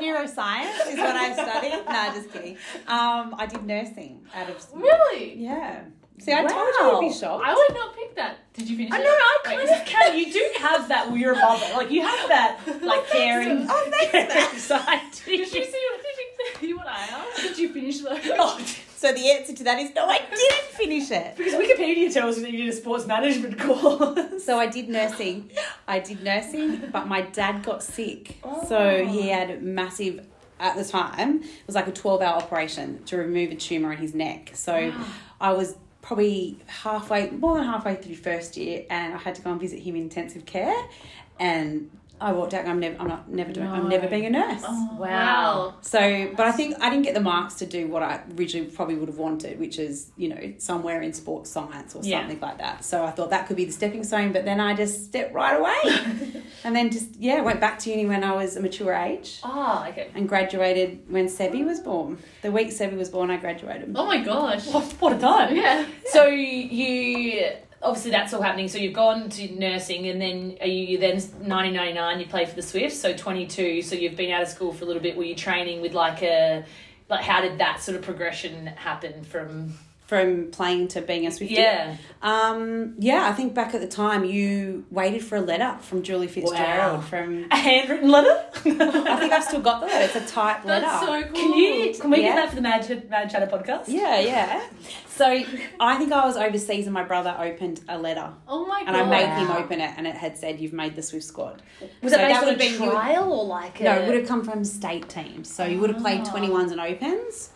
neuroscience is what I studied. no just kidding. Um, I did nursing out of Really? Yeah. See, I told you you'd be shocked. I would not pick that. Did you finish I know, I kind of can. You do have that. Well, you're a mother. Like you have that, like caring, Oh, thanks, caring side Did you see what, did you see what I asked? Did you finish the Oh, So the answer to that is no, I didn't finish it. because Wikipedia tells me that you did a sports management course. So I did nursing. I did nursing, but my dad got sick. So he oh. had massive at the time, it was like a 12 hour operation to remove a tumour in his neck. So I was probably halfway, more than halfway through first year, and I had to go and visit him in intensive care. And I walked out. and I'm never. I'm not never doing. I'm never being a nurse. Wow. So, but I think I didn't get the marks to do what I originally probably would have wanted, which is, you know, somewhere in sports science or Yeah. something like that. So I thought that could be the stepping stone, but then I just stepped right away. and then just, yeah, went back to uni when I was a mature age Ah, okay. and graduated when Sebi was born. The week Sebi was born, I graduated. Oh my gosh. What, what a time. Yeah. So you obviously that's all happening. So you've gone to nursing, and then are you then 1999 you play for the Swifts. So 22. So you've been out of school for a little bit. Were you training with like a like how did that sort of progression happen from? From playing to being a Swiftie. Yeah. Um, yeah, I think back at the time you waited for a letter from Julie Fitzgerald Wow. from A handwritten letter. I think I've still got the letter. It's a typed letter. That's so cool. Can you? Can we Yeah. get that for the Mad, Mad Chatter podcast? Yeah, yeah. So I think I was overseas and my brother opened a letter. Oh my god. And I made him open it and it had said, You've made the Swift squad. Was So that based that on been- trial or like a? No, it would have come from state teams. So you would have played 21s and opens.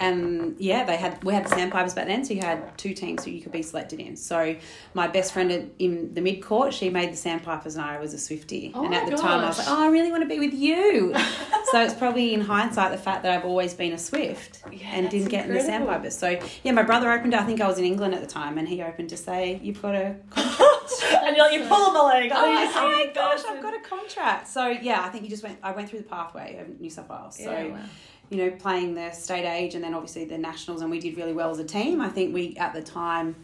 And yeah, they had we had the sandpipers back then, so you had two teams who you could be selected in. So my best friend in- the mid court, she made the sandpipers, and I was a Swifty. Oh and at the time, I was like, "Oh, I really want to be with you." so it's probably in hindsight the fact that I've always been a Swift Yeah, and didn't get in the sandpipers. So yeah, my brother opened. I think I was in England at the time, and he opened to say, "You've got a contract." and you're like you're pulling my leg. Oh, I need to see oh my gosh. I've got a contract. So yeah, I think you just went. I went through the pathway of New South Wales. So Yeah, wow. You know, playing the state age and then obviously the nationals, and we did really well as a team. I think we at the time.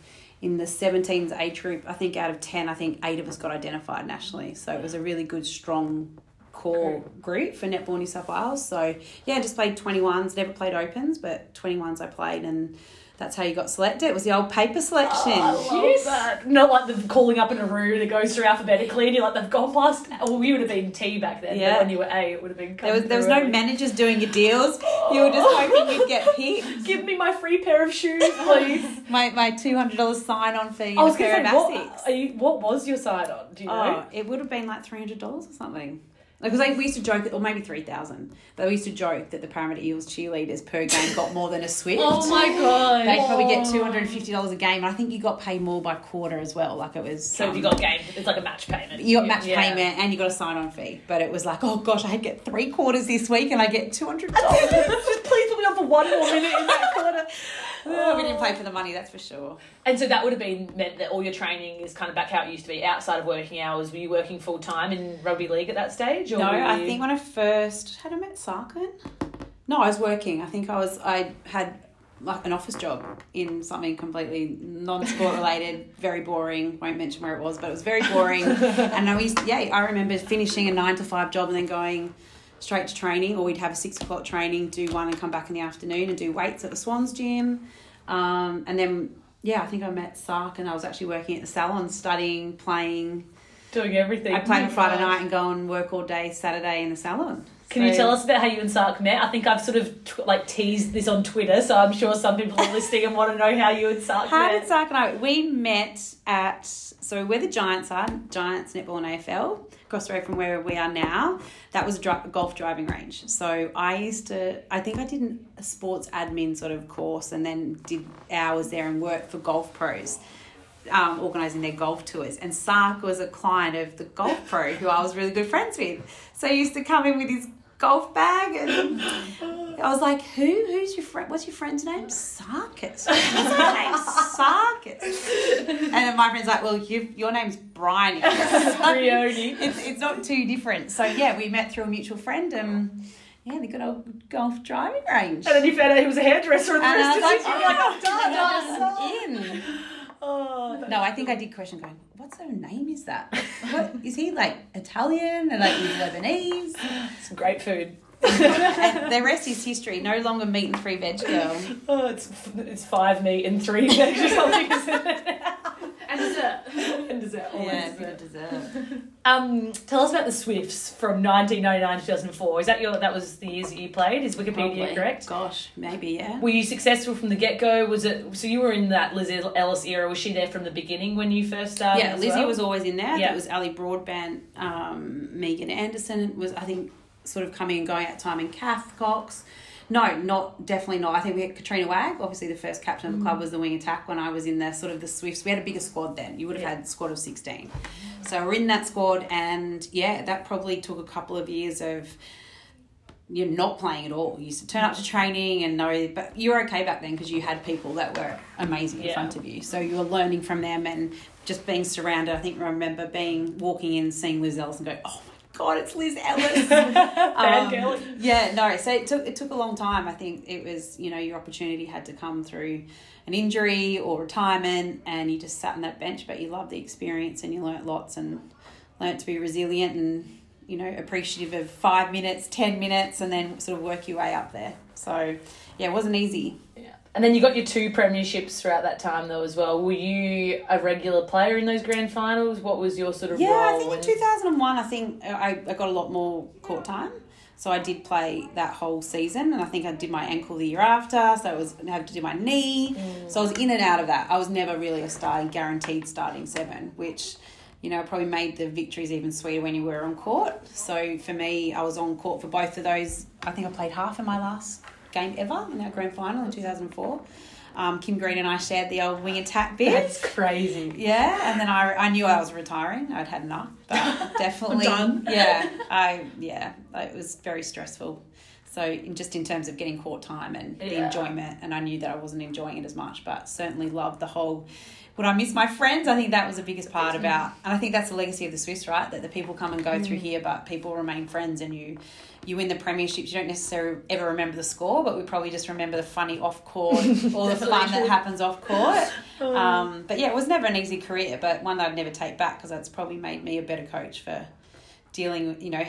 In the 17s age group, I think out of 10, I think eight of us got identified nationally. So it was a really good, strong core group for Netball New South Wales. So yeah, just played 21s, never played opens, but 21s I played, and that's how you got selected. It was the old paper selection. Oh, yes. that. Not like the calling up in a room and it goes through alphabetically and you're like, they've gone past. Well, we would have been T back then. Yeah. But when you were A, it would have been. There was there was no through managers doing your deals. You were just hoping you'd get picked. Give me my free pair of shoes, please. My my two hundred dollars sign on fee and I was going to say, what, are you, what was your sign on? Do you oh, know? Oh, it would have been like three hundred dollars or something. Because like, we used to joke, or maybe three thousand. But we used to joke that the Parramatta Eels cheerleaders per game got more than a Swift. Oh my god. They'd probably get two hundred and fifty dollars a game, and I think you got paid more by quarter as well. Like it was. so if um, you got game, it's like a match payment. you got match Yeah. payment and you got a sign on fee, but it was like, oh gosh, I get three quarters this week and I get two hundred dollars. Just please put me me on for one more minute in that quarter. Oh, we didn't play oh. for the money, that's for sure. And so that would have been meant that all your training is kind of back how it used to be outside of working hours. Were you working full time in rugby league at that stage? Or No, were I think when I first had I met Sarkin. No, I was working. I think I was. I had like an office job in something completely non-sport related, very boring. Won't mention where it was, but it was very boring. and I used, yeah, I remember finishing a nine to five job and then going straight to training, or we'd have a six o'clock training, do one, and come back in the afternoon and do weights at the Swans gym. Um, and then yeah, I think I met Sark, and I was actually working at the salon, studying, playing. doing everything. I played on Friday night and go and work all day Saturday in the salon. Can you tell us about how you and Sark met? I think I've sort of t- like teased this on Twitter, so I'm sure some people are listening and want to know how you and Sark How met. How did Sark and I? We met at so where the Giants are, Giants netball and AFL, across the road from where we are now. That was a dri- golf driving range. So I used to, I think I did a sports admin sort of course, and then did hours there and worked for golf pros. Um, organising their golf tours, and Sark was a client of the golf pro who I was really good friends with. So he used to come in with his golf bag, and I was like, "Who? Who's your friend? What's your friend's name? Sarkis. What's her name? Sarkis." And then my friend's like, "Well, you, your name's Brian." Briony. it's it's not too different. So yeah, we met through a mutual friend, and yeah, the good old golf driving range. And then you found out he was a hairdresser and the And I rest was is like. "Oh, done, done, done. in. Oh, No, I think I did question going, what sort of name is that? What is he like Italian and like he's Lebanese? some great food. And the rest is history. No longer meat and three veg girl. Oh, it's it's five meat and three veg or something? And dessert. and dessert. always Yeah, dessert. dessert. Um, tell us about the Swifts from 1999 to 2004. Is that your that was the years that you played? Is Wikipedia Probably. correct? Gosh, maybe yeah. Were you successful from the get go? Was it so you were in that Liz Ellis era? Was she there from the beginning when you first started? Yeah, Lizzie well? was always in there. Yeah. It was Ali Broadbent, um, Megan Anderson was I think sort of coming and going at time, and Kath Cox. No, not definitely not. I think we had Katrina Wag. Obviously, the first captain of the club mm. was the wing attack when I was in the sort of the Swifts. We had a bigger squad then. You would have Yeah. had a squad of sixteen. So we're in that squad, and yeah, that probably took a couple of years of you're not playing at all. You used to turn up to training and know, but you were okay back then because you had people that were amazing in Yeah. front of you. So you were learning from them and just being surrounded. I think I remember being walking in, seeing Liz Ellis, and going, "Oh my god, it's Liz Ellis!" Bad Um, girl. yeah, no. So it took it took a long time. I think it was you know your opportunity had to come through an injury or retirement, and you just sat on that bench. But you loved the experience and you learnt lots and learnt to be resilient and you know appreciative of five minutes, ten minutes, and then sort of work your way up there. So yeah, it wasn't easy. And then you got your two premierships throughout that time though as well. Were you a regular player in those grand finals? What was your sort of Yeah, role? I think in 2001, I think I, I got a lot more court time. So I did play that whole season, and I think I did my ankle the year after. So I was I had to do my knee. Mm. So I was in and out of that. I was never really a starting guaranteed starting seven, which you know probably made the victories even sweeter when you were on court. So for me, I was on court for both of those. I think I played half in my last game ever in that grand final in 2004. Um, Kim Green and I shared the old wing attack bid. That's crazy. Yeah, and then I, I knew I was retiring. I'd had enough, but definitely, done. yeah, I yeah, it was very stressful. So in, just in terms of getting court time and the enjoyment, and I knew that I wasn't enjoying it as much, but certainly loved the whole. Would I miss my friends? I think that was the biggest part about, and I think that's the legacy of the Swifts, right? That the people come and go through here, but people remain friends, and you you win the premierships. You don't necessarily ever remember the score, but we probably just remember the funny off court, all the fun that happens off court. Um, but yeah, it was never an easy career, but one that I'd never take back because that's probably made me a better coach for dealing with, you know,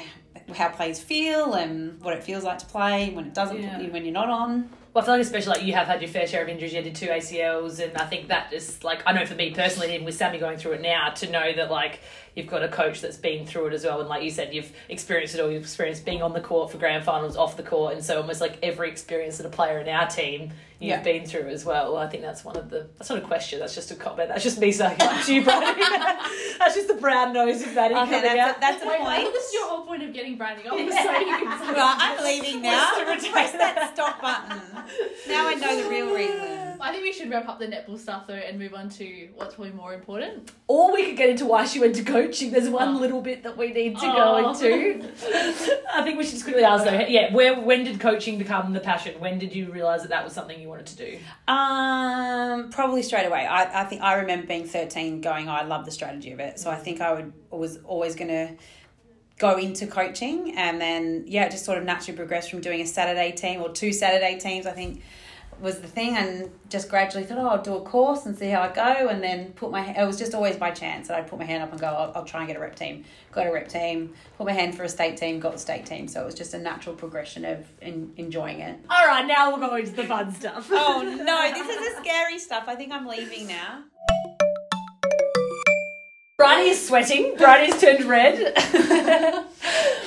how players feel and what it feels like to play when it doesn't, Yeah. when you're not on. Well, I feel like especially like you have had your fair share of injuries. You did two ACLs, and I think that is like I know for me personally, even with Sammy going through it now, to know that like you've got a coach that's been through it as well, and like you said, you've experienced it all. You've experienced being on the court for grand finals, off the court, and so almost like every experience that a player in our team you've Yeah. been through as well. I think that's one of the. That's not a question. That's just a comment. That's just me saying like to you, Brady. that's just the brown nose of Maddie Okay, coming that's out. a, that's a Wait, I point. thought this is your whole point of getting branding off. So Well, I'm leaving now. Where's the Press that stop button. Now I know the real reason. I think we should wrap up the netball stuff though and move on to what's probably more important. Or we could get into why she went to coaching. There's one Oh. little bit that we need to Oh. go into. I think we should just quickly ask though. Yeah, where when did coaching become the passion? When did you realise that that was something you wanted to do? Um, probably straight away. I, I think I remember being thirteen, going, I love the strategy of it. So I think I would was always gonna go into coaching, and then yeah, it just sort of naturally progressed from doing a Saturday team or two Saturday teams. I think was the thing, and just gradually thought, oh, I'll do a course and see how I go, and then put my. It was just always by chance that I'd put my hand up and go, I'll, I'll try and get a rep team. Got a rep team. Put my hand for a state team. Got the state team. So it was just a natural progression of in, enjoying it. All right, now we're going to the fun stuff. Oh no, this is the scary stuff. I think I'm leaving now. Bridie is sweating. Bridie's turned red.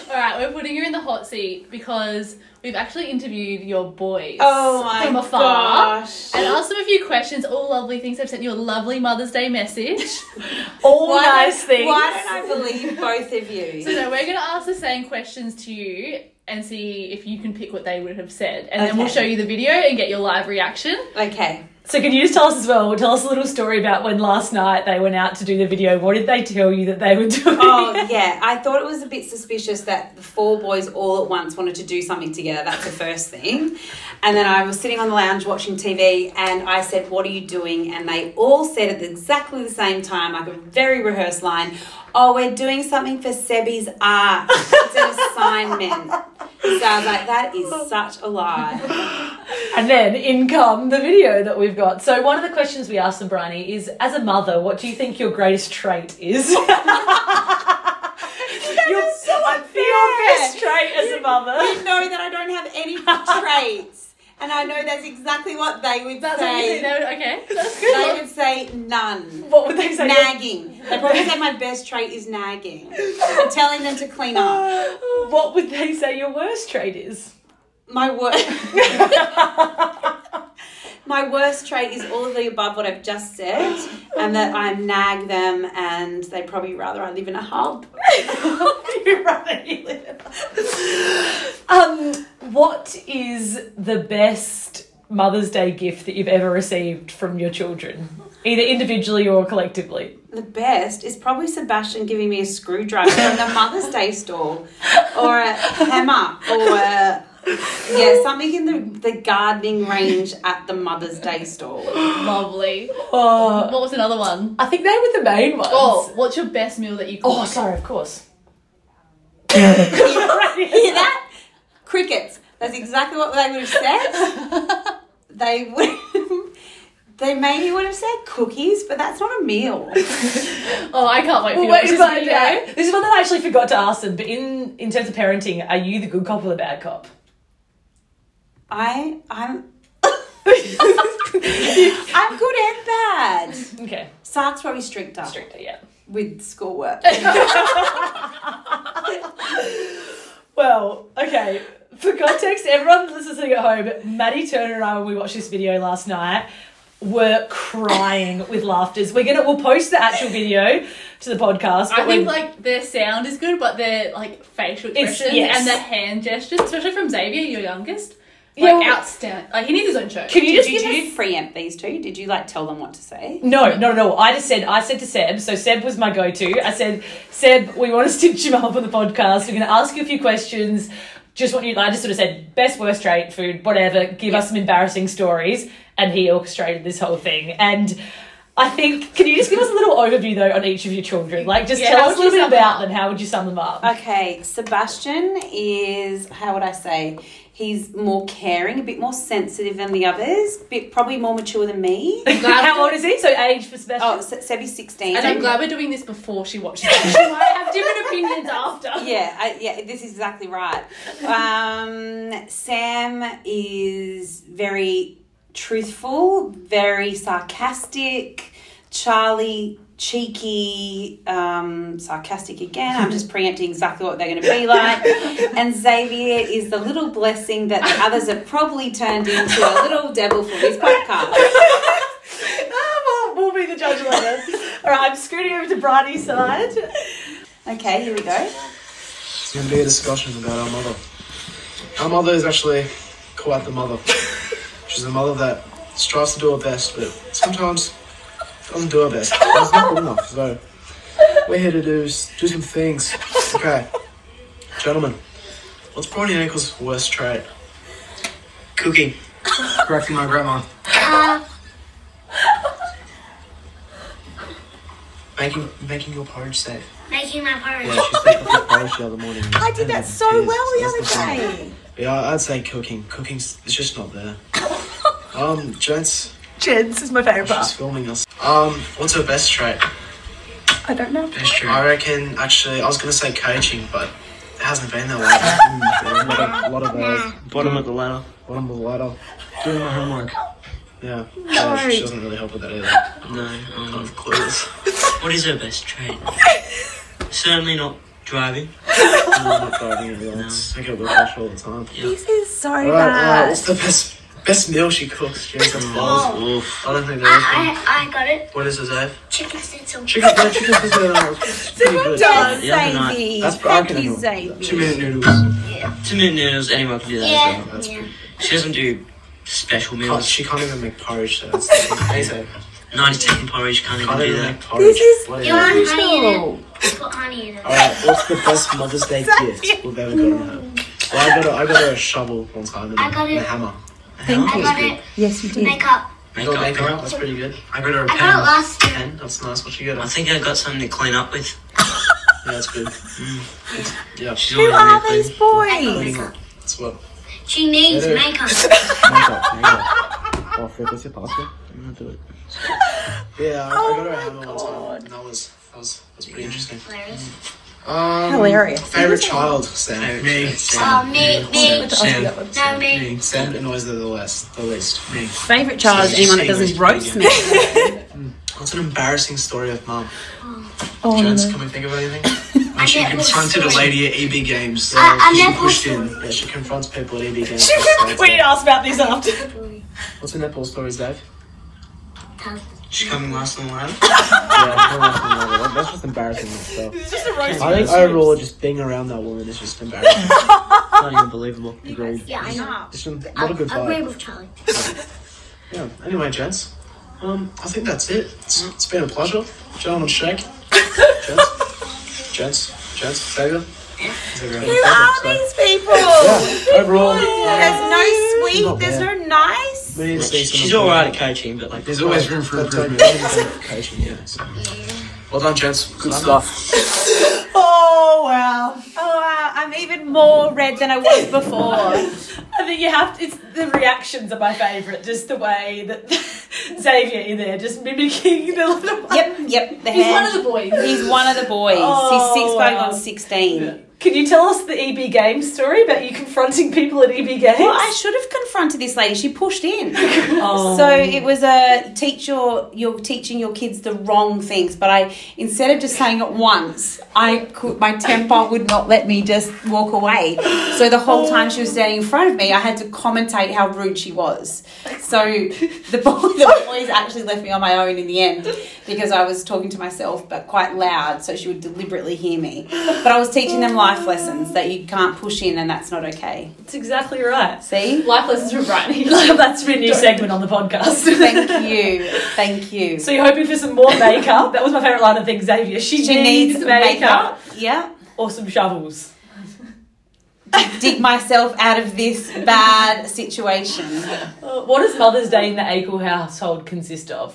All right, we're putting you in the hot seat because we've actually interviewed your boys Oh my from afar gosh. and asked them a few questions. All lovely things. They've sent you a lovely Mother's Day message. All Why nice things. Why don't I believe both of you? so no, we're gonna ask the same questions to you and see if you can pick what they would have said, and then we'll show you the video and get your live reaction. Okay. So can you just tell us as well? Tell us a little story about when last night they went out to do the video. What did they tell you that they were doing? Oh yeah, I thought it was a bit suspicious that the four boys all at once wanted to do something together. That's the first thing. And then I was sitting on the lounge watching TV, and I said, "What are you doing?" And they all said at exactly the same time, like a very rehearsed line. Oh, we're doing something for Sebi's art. It's an assignment. So I was like, that is such a lie. And then in come the video that we've got. So one of the questions we asked them, Briony, is as a mother, what do you think your greatest trait is? your, so unfair. your best trait as a mother. You know that I don't have any traits. And I know that's exactly what they would That's what you say. would, okay, that's They would say none. What would they say? Nagging. They probably say my best trait is nagging. Telling them to clean up. What would they say your worst trait is? My worst My worst trait is all of the above what I've just said, and that I nag them, and they probably rather I live in a hub. Rather you live. um, what is the best Mother's Day gift that you've ever received from your children, either individually or collectively? The best is probably Sebastian giving me a screwdriver from the Mother's Day store, or a hammer, or a, yeah, something in the, the gardening range at the Mother's Day store. Lovely. Oh, What was another one? I think they were the main ones. Oh, what's your best meal that you cook? Oh, sorry, of course. Hear that? Crickets. That's exactly what they would have said. They would. They maybe would have said cookies, but that's not a meal. Oh, I can't wait for Well, you wait, this but, yeah, this is one that I actually forgot to ask them. But in in terms of parenting, are you the good cop or the bad cop? I I'm I'm good and bad. Okay, Sark's probably stricter stricter, yeah. with schoolwork. Well, okay. For context, everyone listening at home, Maddie Turner and I, when we watched this video last night, were crying with laughters. We're gonna we'll post the actual video to the podcast. I think like their sound is good, but their like facial expressions yes. and their hand gestures, especially from Xavier, your youngest, Yeah, well- outstanding. Like he needs his own show. can you Did just you give us just preempt these two? Did you like tell them what to say? No, no, no. I just said, I said to Seb, so Seb was my go to. I said, Seb, we want to stitch him up on the podcast. We're going to ask you a few questions. Just want you, I just sort of said, best, worst trait, food, whatever. Give us some embarrassing stories. And he orchestrated this whole thing. And I think, can you just give us a little overview though on each of your children? Like, just Yeah, tell us a little bit about them. How would you sum them up? Okay, Sebastian is how would I say? He's more caring, a bit more sensitive than the others, bit probably more mature than me. How old is he? So age for special. Oh, Se- Sebi's sixteen. and I'm glad we're doing this before she watches it. She might have different opinions after. yeah, I, yeah, this is exactly right. Um, Sam is very truthful, very sarcastic. Charlie, cheeky, um, sarcastic again. I'm just preempting exactly what they're going to be like. And Xavier is the little blessing that the others have probably turned into a little devil for this podcast. Ah, we'll, we'll be the judge later. All right, I'm scooting over to Bridie's side. Okay, here we go. It's going to be a discussion about our mother. Our mother is actually quite the mother. She's a mother that strives to do her best, but sometimes doesn't do her best. It's not good enough. So we're here to do s- do some things. Okay, gentlemen, what's Briony Akle's worst trait? Cooking. Correcting my grandma. Making making your porridge safe. Making my porridge. Yeah, she stepped the porridge the other morning. I did that so well the other day. Yeah, I'd say cooking. Cooking's it's just not there. Um, gents, Jen's is my favourite she's part. filming us. Um, what's her best trait? I don't know. That's true. I reckon actually I was gonna say coaching, but it hasn't been that way. Mm, yeah, a lot of, a lot of those. Bottom of the ladder. Bottom of the ladder. Doing my homework. Yeah. yeah she doesn't really help with that either. No. Kind of clueless. what is her best trait? Certainly not driving. I'm not driving it. yeah, It's I get whiplash all the time. This is so Alright, uh, bad. what's the best best meal she cooks? Jeez, that's balls. Oof. I don't think there is one. I, I, I got it. What is it, Dave? Chicken schnitzel. Chicken, no, chicken is uh, it's pretty good. Yes, The other night- Xavier. That's Thank broken. you, Two Xavier. minute noodles. Two minute noodles, anyone can do that as Yeah. well. That's yeah. She doesn't do special Can't, meals. she can't even make porridge. So that's the thing. Hey, so, 90 second porridge can't even can't do even that. make porridge. This is Bloody You hell. want honey in Cool. it? Put honey in it. Alright, what's the best Mother's Day gift we've ever gotten her? Well, I got a, I got her a shovel one time and, I got and a it. hammer. Thank I you. got it. Yes, you did. Makeup. You got Makeup. makeup, that's pretty good. I got her a I pen. got it last year. pen, that's nice. What you got I think I got something to clean up with. Yeah, that's good. It's, yeah, She's Who are these clean. I got boys? makeup. that's what. She needs oh Yeah, makeup. Makeup, makeup. Oh, Fred, what's your password? I'm gonna do it. Yeah, I, I got her a hammer one time. That was that was that was pretty interesting. Hilarious. Um, Hilarious. Favorite child, Sam. Me. child, Oh, me, me. Sam. No, me. Me. Sam annoys her the least. The least. Me. Favourite child is anyone that doesn't roast me. What's an embarrassing story of mum? Oh, Gents, can we think of anything? When she get confronted a lady at EB Games. I- I she pushed in. Yeah, she confronts people at EB Games. we need to ask about this after. What's the netball stories, Dave? She's coming last on the ladder. Yeah, I don't want to know that. that's just embarrassing in itself. It's just a roast. I think overall, just being around that woman is just embarrassing. Not even believable. Agreed. Yeah, I know. It's just I not a good agree vibe. with Charlie. Yeah. Anyway, gents, um, I think that's it. It's, it's been a pleasure. Gentlemen, shake. gents, gents, gents, Xavier. Xavier, Who are these people? Yeah, overall, There's no sweet, there's no nice. We need to see some She's alright at coaching, but like, There's always room for improvement. Coaching, yeah. so. Well done, gents. Good stuff. Oh wow! Oh, wow, I'm even more red than I was before. I think you have to. It's the reactions are my favourite. Just the way that Xavier in there, just mimicking the little. yep, yep. The He's hand. one of the boys. He's one of the boys. Oh, He's six oh, going wow. on 16. Can you tell us the EB Games story about you confronting people at EB Games? Well, I should have confronted this lady. She pushed in. Oh. So it was a teach your you're teaching your kids the wrong things, but I instead of just saying it once, I could my temper would not let me just walk away. So the whole time she was standing in front of me, I had to commentate how rude she was. So the boy, the boys actually left me on my own in the end because I was talking to myself, but quite loud, so she would deliberately hear me. But I was teaching them life lessons that you can't push in, and that's not okay. That's exactly right. See. Life lessons from Brittany. That's a new segment on the podcast. Thank you. Thank you. So you're hoping for some more makeup? That was my favourite line of things, Xavier. She, she needs, needs makeup, makeup. Yeah. or some shovels. Dig myself out of this bad situation. Uh, what does Mother's Day in the Akle household consist of?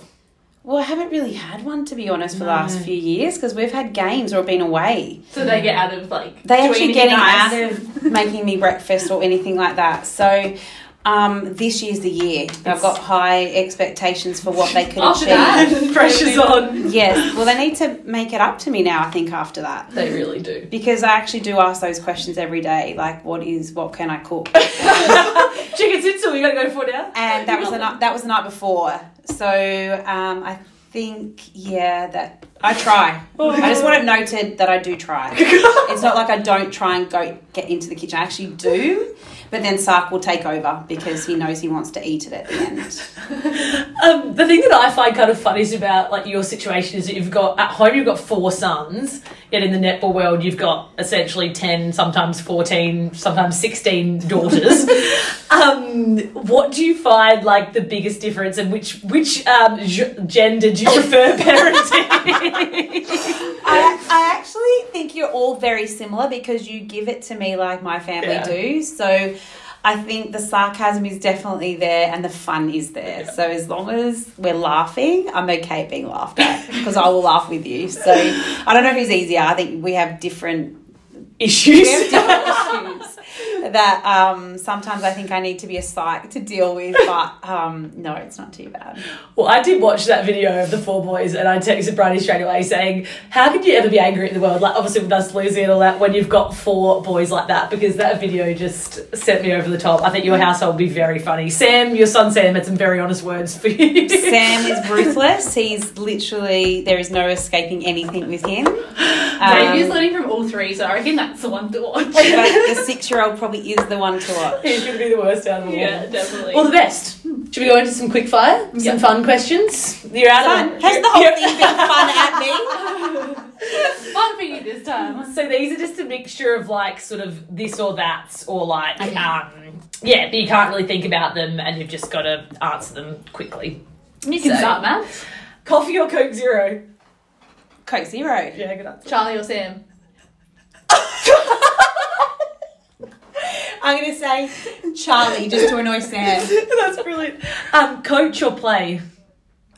Well, I haven't really had one to be honest for the last few years because we've had games or been away. So they get out of like. They doing actually getting nice. out of making me breakfast or anything like that. So um, this year's the year. I've got high expectations for what they could After achieve. that, Pressure's on. Yes. Well, they need to make it up to me now. I think after that. They really do. Because I actually do ask those questions every day, like what is, what can I cook? Chicken schnitzel, you gotta go for now. and that was the night that was the night before. So um, I think yeah that I try. I just want it noted that I do try. it's not like I don't try and go get into the kitchen. I actually do, but then Sark will take over because he knows he wants to eat it at the end. Um, the thing that I find kind of funny is about like your situation is that you've got at home you've got four sons, yet in the netball world you've got essentially ten, sometimes fourteen, sometimes sixteen daughters. Um, what do you find like the biggest difference, and which which um, gender do you prefer parenting? I, I actually think you're all very similar because you give it to me like my family Yeah. do. So I think the sarcasm is definitely there and the fun is there. So as long as we're laughing, I'm okay being laughed at because I will laugh with you. So I don't know who's easier. I think we have different Issues. we have different issues that um, sometimes I think I need to be a psych to deal with, but um, no, it's not too bad. Well, I did watch that video of the four boys, and I texted Bridie straight away saying, "How could you ever be angry at the world? Like, obviously with us losing and all that, when you've got four boys like that, because that video just sent me over the top. I think your household would be very funny. Sam, your son Sam, had some very honest words for you. Sam is ruthless. He's literally there is no escaping anything with him. Davey's Um, learning from all three, so I reckon that's the one to watch. but the six-year-old probably is the one to watch. He's going to be the worst out of all. yeah, definitely. Or the best. Should we go into some quick fire? Some Yep. fun questions? You're out Fun. of Has the whole you're- thing been fun at me? fun for you this time. So these are just a mixture of like sort of this or that, or like um, yeah, but you can't really think about them, and you've just got to answer them quickly. You can So- start, Matt. Coffee or Coke Zero? Coke Zero. Yeah, good answer. Charlie or Sam. I'm gonna say Charlie just to annoy Sam. That's brilliant. Um, coach or play?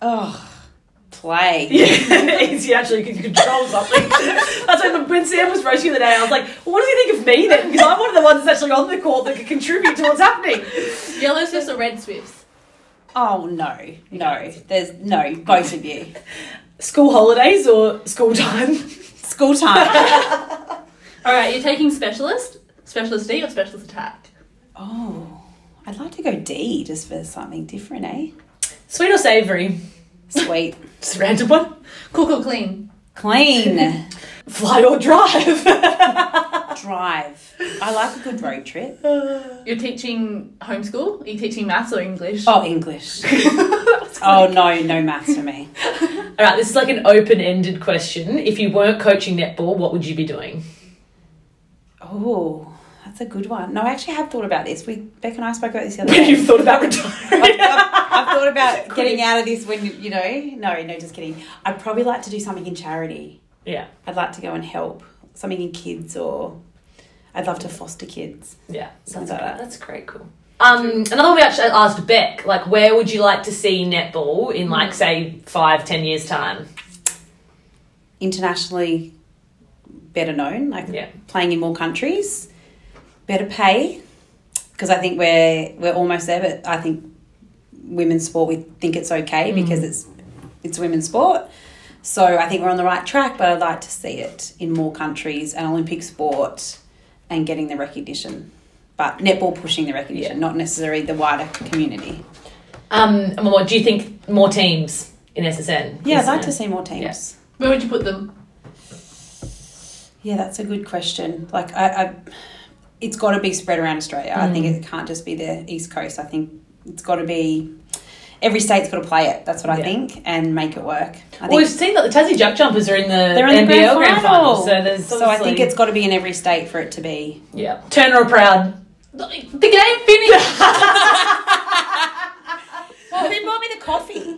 Oh, play. Yeah, easy actually because you control something. That's why when Sam was roasting the day, I was like, well, what does he think of me then? Because I'm one of the ones that's actually on the court that can contribute to what's happening. Yellow Swifts or Red Swifts? Oh no, no. There's no both of you. School holidays or school time? School time. All right, you're taking specialist, specialist D or specialist attack. oh, I'd like to go D just for something different, eh? Sweet or savoury? Sweet, Just a random one. Cook or clean? clean. Fly or drive? Drive. I like a good road trip. You're teaching homeschool? Are you teaching maths or English? Oh, English. oh no, no maths for me. All right, this is like an open-ended question. If you weren't coaching netball, what would you be doing? Oh, that's a good one. No, I actually have thought about this. We Beck and I spoke about this the other day. You've thought about retiring. I've thought about getting out of this when you know. No, no, just kidding. I'd probably like to do something in charity. yeah, I'd like to go and help something in kids, or I'd love to foster kids. yeah, Sounds like that. That's great, cool. Um, another one we actually asked Beck, like, where would you like to see netball in, like, say, five, ten years time? Internationally, better known, like Yeah. playing in more countries, better pay, because I think we're we're almost there. But I think women's sport, we think it's okay because it's it's women's sport. So I think we're on the right track, but I'd like to see it in more countries, an Olympic sport, and getting the recognition. But netball pushing the recognition, Yeah. not necessarily the wider community. Um, what do you think more teams in SSN? Yeah, I'd like there? to see more teams. Where would you put them? Yeah, that's a good question. Like, I, I it's got to be spread around Australia. I think mm. it can't just be the East Coast. I think it's got to be every state's got to play it. That's what I think, and make it work. I Well, think we've seen that the Tassie Jack Jumpers are in the they're in the NBL grand grand final. So there's so I think it's got to be in every state for it to be. yeah. Turner or Proud? The game finished! Well, bought me the coffee?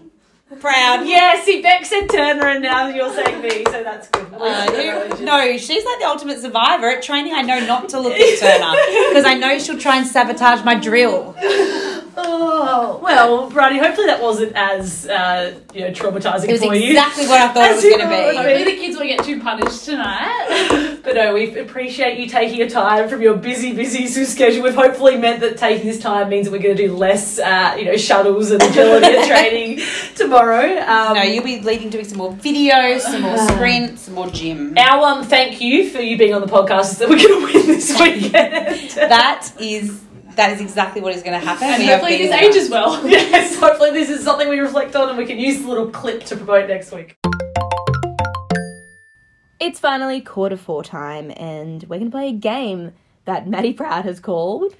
Proud. Yeah, see, Beck said Turner, and now you're saying me, so that's good. Uh, no, she's like the ultimate survivor. At training, I know not to look at Turner because I know she'll try and sabotage my drill. Oh well, Bridie. Hopefully that wasn't as uh, you know traumatizing It was you. exactly what I thought it was going to be. would be. Hopefully the kids won't get too punished tonight. But no, we appreciate you taking your time from your busy, busy schedule. We've hopefully meant that taking this time means that we're going to do less, uh, you know, shuttles and agility and training tomorrow. Um, No, you'll be leading doing some more videos, some more sprints, some more gym. our um, thank you for you being on the podcast is that we're going to win this weekend. That is that is exactly what is going to happen. and We have hopefully been- this ages well. yes, hopefully this is something we reflect on and we can use the little clip to promote next week. It's finally quarter four time, and we're going to play a game that Maddie Proud has called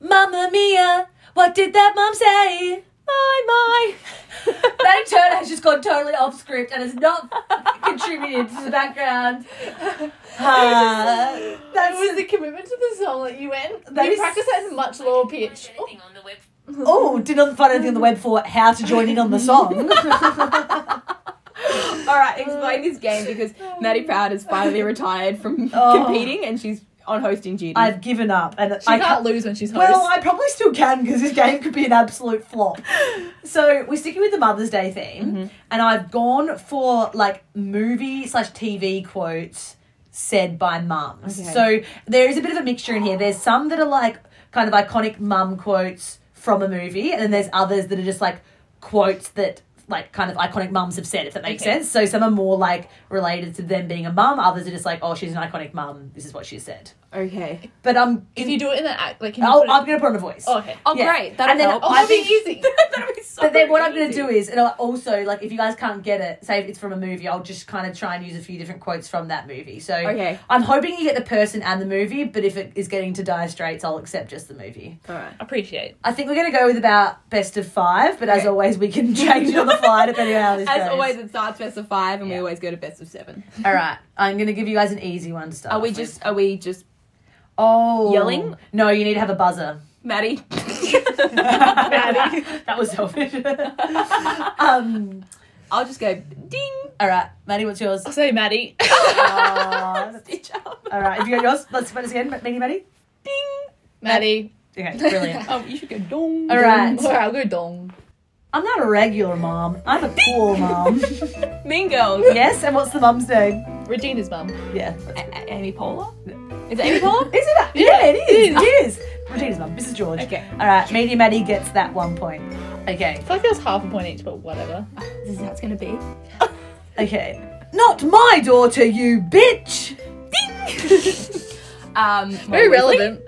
Mamma mia, what did that mom say? My, my, Maddie Turner has just gone totally off script and has not contributed to the background. Uh, That was the commitment to the song that you went. That you is- practiced that in a much lower pitch. oh, did not find anything on the web for how to join in on the song. All right, explain this game because Maddie Proud has finally retired from Oh. competing and she's on hosting duty. I've given up, and She I can't lose when she's host. Well, I probably still can because this game could be an absolute flop. So we're sticking with the Mother's Day theme, mm-hmm. and I've gone for like movie slash TV quotes said by mums. Okay. So there is a bit of a mixture in here. There's some that are like kind of iconic mum quotes from a movie, and then there's others that are just like quotes that like kind of iconic mums have said, if that makes Okay. sense. So some are more like related to them being a mum, others are just like, oh, she's an iconic mum. This is what she said. Okay. But um, if you do it in the act, like, can you I'll, put it- I'm gonna put on a voice. Oh, okay. Oh, Yeah. great. That'll And then help. Oh, I that'll be think- easy. That'll be so But then what I'm going to do is, and I'll also, like, if you guys can't get it, say if it's from a movie, I'll just kind of try and use a few different quotes from that movie. So Okay. I'm hoping you get the person and the movie, but if it is getting to Dire Straits, I'll accept just the movie. All right. Appreciate. I think we're going to go with about best of five, but as Okay. always, we can change it on the fly depending on how this As goes. always, it starts best of five, and we always go to best of seven. All right, I'm going to give you guys an easy one to start. Are we off just? Are we just? Oh yelling? No, you need to have a buzzer. Maddie. Maddie. that was selfish. um, I'll just go ding. all right, Maddie, what's yours? I'll say Maddie. Stitch up. all right, if you got yours, let's find us again. Maddie, Maddie. Ding. Maddie. Okay, brilliant. Oh, you should go dong. All right. Alright, I'll go dong. I'm not a regular mom. I'm a cool mom. Mean Girls. yes, and what's the mum's name? Regina's mum. Yeah. A- A- Amy Poehler. Is it Amy Poehler? Is it? A- yeah, it is. It is. Regina's mum, Mrs. George. Okay. All right, Media Maddie gets that one point. Okay. I feel like there's half a point each, but whatever. This is how it's gonna be. Okay. Not my daughter, you bitch. Um, Very Molly Weasley. relevant.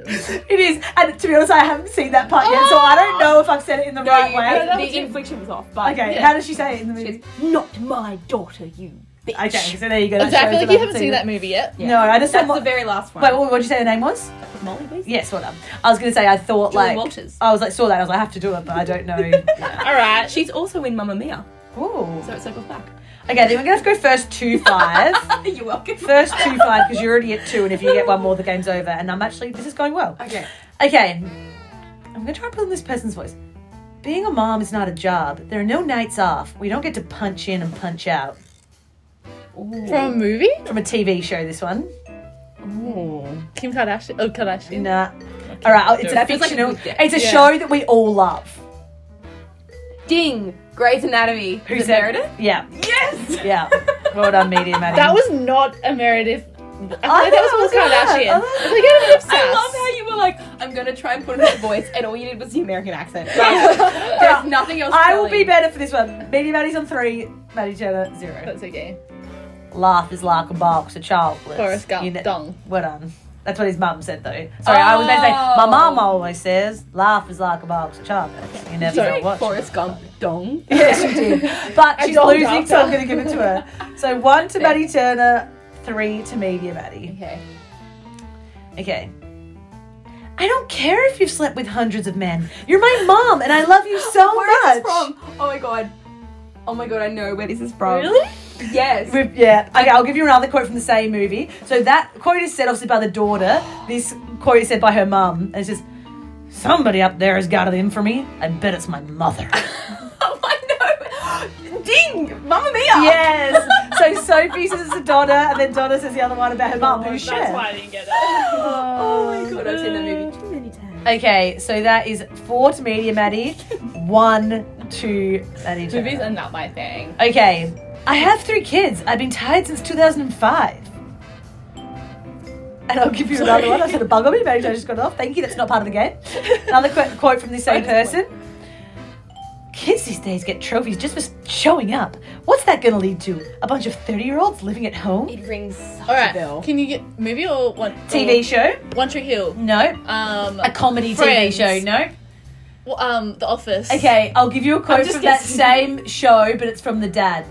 It is, and to be honest, I haven't seen that part yet, so I don't know if I've said it in the No, right you- way. the inflection was off. But Okay, Yeah. how does she say it in the She movie? goes, not my daughter, you bitch. Okay, so there you go. that Exactly shows like that you I haven't seen it. that movie yet. Yeah. No, I just saw. That's Mo- the very last one. Wait, what did you say the name was? Molly please. Yes, what up? I was gonna say I thought Julie like Walters. I was like saw that I was like I have to do it, but I don't know. yeah. Alright. She's also in Mamma Mia, Ooh. so it circles back. Okay, then we're gonna have to go first two five. You're welcome. first two five because you're already at two, and if you get one more, the game's over. And I'm actually this is going well. Okay. Okay, I'm gonna try and put in this person's voice. Being a mom is not a job. There are no nights off. We don't get to punch in and punch out. From a movie? From a TV show, this one. Kim Kardashian. Oh, Kardashian. Nah. All right, oh, it's a That feels like a fictional. good day. it's a Yeah. show that we all love. Ding. Grey's Anatomy. Who Is it said- Meredith? Yeah, Yes. yeah. Well done, Media Maddie. That was not a Meredith. I feel I that thought was it all was her. Kardashian. I I was like, get a bit of I love how you were like, I'm gonna try and put in her voice, and all you did was the American accent. There's nothing else. I will be better for this one. Media Maddie's on three. Maddie Turner zero. That's okay. Laugh is like a box of chocolates. Forrest Gump, You kn- dong. Well done. That's what his mum said though. Sorry, I was going to say, my Oh. mum always says, laugh is like a box of chocolates. You never know what. Forrest Gump. Dong. Yes, she did. But she's losing, doubt so I'm going to give it to her. So one to. Maddie Turner, three to Media Maddie. Okay. Okay. I don't care if you've slept with hundreds of men. You're my mom, and I love you so Where much. is this from? Oh my god. Oh my god, I know where this is from. Really? Yes. With- yeah. Okay, I'll give you another quote from the same movie. So that quote is said obviously by the daughter. This quote is said by her mum, and it says, "Somebody up there has got it in for me. I bet it's my mother." oh, I know. Ding! Mamma Mia! yes. So Sophie says it's the daughter, and then Donna says the other one about her mum. Who oh, That's share? why I didn't get it. Oh, oh my god, I've seen that movie too many times. Okay, so that is four to Media Maddie, one to Maddie. Movies are not my thing. Okay, I have three kids. I've been tied since 2005. And I'll give you another one. I said a bug on me. Maybe I just got it off. Thank you. That's not part of the game. Another qu- quote from the same person. Kids these days get trophies just for showing up. What's that going to lead to? A bunch of 30 year olds living at home? It rings such All a bell. Can you get movie or one TV or show? One Tree Hill? No. Um, A comedy Friends. TV show? No. well, um, The Office. Okay, I'll give you a quote just from that same show, but it's from the dad.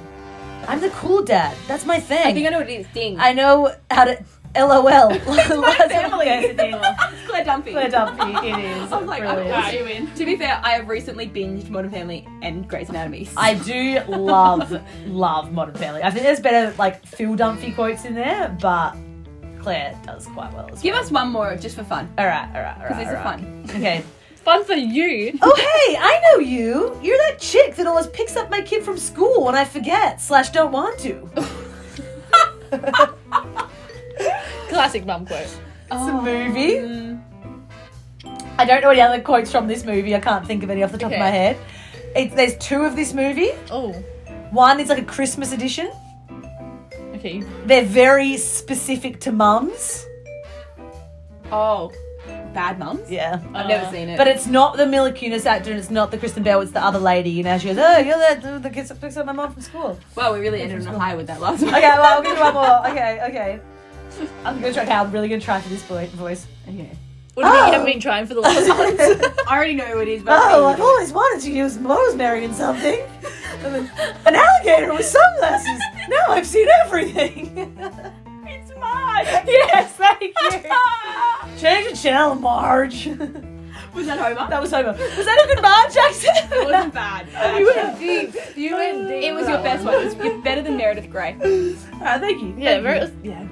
I'm the cool dad. That's my thing. I think I know what it is. Ding. I know how to LOL. family. Yes, it is. Claire Dunphy. Claire Dunphy, it is. I was like, Brilliant. Alright, you win. To be fair, I have recently binged Modern Family and Grey's Anatomy. I do love, love Modern Family. I think there's better like Phil Dunphy quotes in there, but Claire does quite well as Give well. us one more just for fun. All right, all right, all right. Because these are right. fun. Okay. Fun for you. Oh hey, I know you. You're that chick that always picks up my kid from school when I forget slash don't want to. Classic mum quote. It's a oh. movie. I don't know any other quotes from this movie. I can't think of any off the top Okay. of my head. It, there's two of this movie. Oh, One is like a Christmas edition. okay. They're very specific to mums. Oh. Bad Mums? Yeah. I've never uh. seen it. But it's not the Mila Kunis actor and it's not the Kristen Bell, it's the other lady. You know, she goes, Oh, you're that the kid that picks up my mom from school. well, we really ended on a high with that last one. Okay, well, I'll give you one more. Okay, okay. I'm gonna try. Okay, I'm really gonna try for this boy voice. Okay. What do you mean Oh. you haven't been trying for the last month? I already know who it is, but Oh, I've always wanted to use rosemary in something. An alligator with sunglasses. Now I've seen everything. it's mine. yes, thank you. Change the channel, Marge. Was that Homer? That was Homer. Was that a good Marge accent? It wasn't bad. you went deep. You went deep. It was your best one. It was you're better than Meredith Grey. Ah, thank you. Yeah, very. Yeah.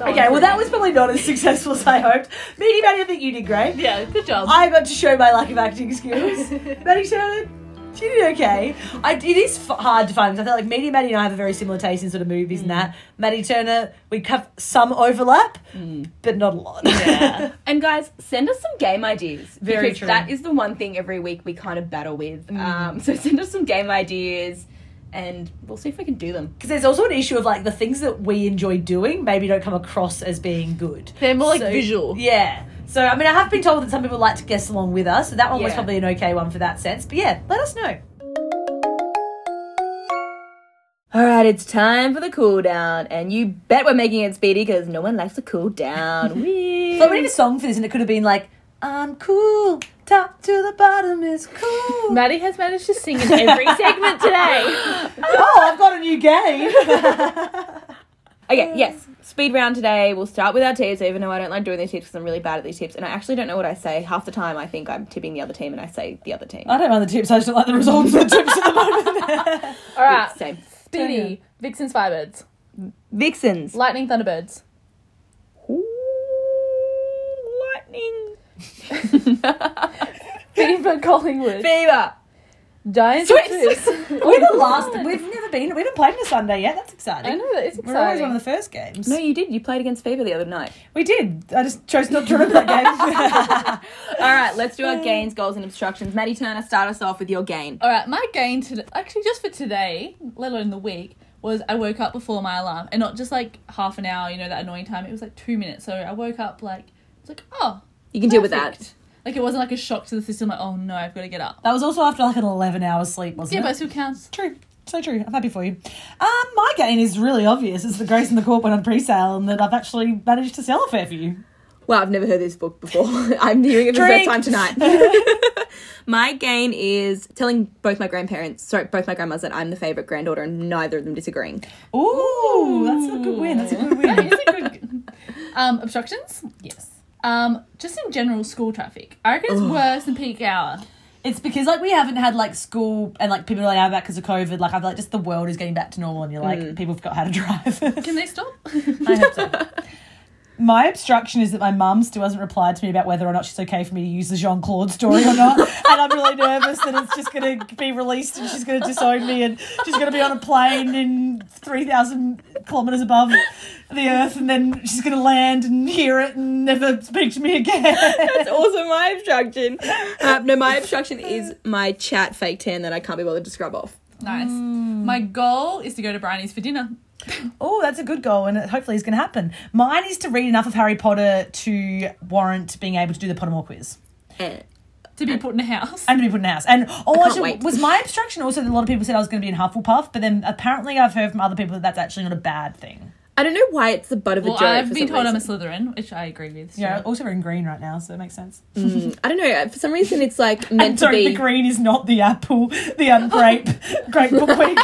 Okay, well, that was probably not as successful as I hoped. Media Maddie, I think you did great. Yeah, good job. I got to show my lack of acting skills. Maddie Turner, she did okay. I, it is f- hard to find because I feel like Media Maddie and I have a very similar taste in sort of movies and mm. that. Maddie Turner, we have some overlap, mm. but not a lot. Yeah. And guys, send us some game ideas. Very because true. That is the one thing every week we kind of battle with. Mm. Um, so send us some game ideas, and we'll see if we can do them. Because there's also an issue of like the things that we enjoy doing maybe don't come across as being good. They're more like So- visual. Yeah. So I mean, I have been told that some people like to guess along with us, so that one was probably an okay one for that sense. But yeah, let us know. All right, it's time for the cool down, and you bet we're making it speedy because no one likes to cool down. Whee! So we need a song for this, and it could have been like, "I'm cool, top to the bottom is cool." Maddie has managed to sing in every segment today. oh, I've got a new game. Okay, yes. Speed round today. We'll start with our tips, even though I don't like doing these tips because I'm really bad at these tips. And I actually don't know what I say. Half the time I think I'm tipping the other team and I say the other team. I don't mind the tips. I just don't like the results of the tips at the moment. All right. Same. Speedy. Vixen's Firebirds. Vixens. Lightning Thunderbirds. Lightning. Fever Collingwood. Fever. Giant Swifts. Swifts. We're the last. We've never been. We haven't played on a Sunday yet. That's exciting. I know that it's We're always one of the first games. No, you did. You played against Fever the other night. we did. I just chose not to remember that game. All right, let's do our uh. gains, goals, and obstructions. Maddie Turner, start us off with your gain. All right, my gain today, actually just for today, let alone the week, was I woke up before my alarm, and not just like half an hour, you know, that annoying time. It was like two minutes. So I woke up like, it's like, oh, You can deal with that. Like it wasn't like a shock to the system. Like, oh no, I've got to get up. that was also after like an eleven hours sleep, wasn't it? Yeah, it? but it still counts. True. So true. I'm happy for you. Um, my gain is really obvious. It's the Grace on the court went on pre-sale and that I've actually managed to sell a fair few. Wow, I've never heard this book before. I'm hearing it for the first time tonight. my gain is telling both my grandparents, sorry, both my grandmas that I'm the favourite granddaughter and neither of them disagreeing. Ooh, that's a good win. That's a good win. is a good. Um, obstructions. yes. Um, just in general school traffic. I reckon it's worse than peak hour. It's because like we haven't had like school and like people are like out back because of COVID. Like I feel like just the world is getting back to normal and you're like people forgot how to drive. Can they stop? I hope so. My obstruction is that my mum still hasn't replied to me about whether or not she's okay for me to use the Jean Claude story or not. and I'm really nervous that it's just going to be released and she's going to disown me and she's going to be on a plane in 3,000 kilometres above the earth and then she's going to land and hear it and never speak to me again. That's also my obstruction. Uh, no, my obstruction is my chat fake tan that I can't be bothered to scrub off. nice. My goal is to go to Briony's for dinner. Oh, that's a good goal, and it hopefully is going to happen. Mine is to read enough of Harry Potter to warrant being able to do the Pottermore quiz. Eh. To be put in a house. And to be put in a house. And oh, can't actually, wait. was my obstruction also that a lot of people said I was going to be in Hufflepuff, but then apparently I've heard from other people that that's actually not a bad thing. I don't know why it's the butt of a Well, joke. I've been some told I'm a reason. Slytherin, which I agree with. Yeah, so- also we're in green right now, so it makes sense. I don't know. For some reason, it's like And meant to sorry, be. the green is not the apple, the um, grape, grape bookweek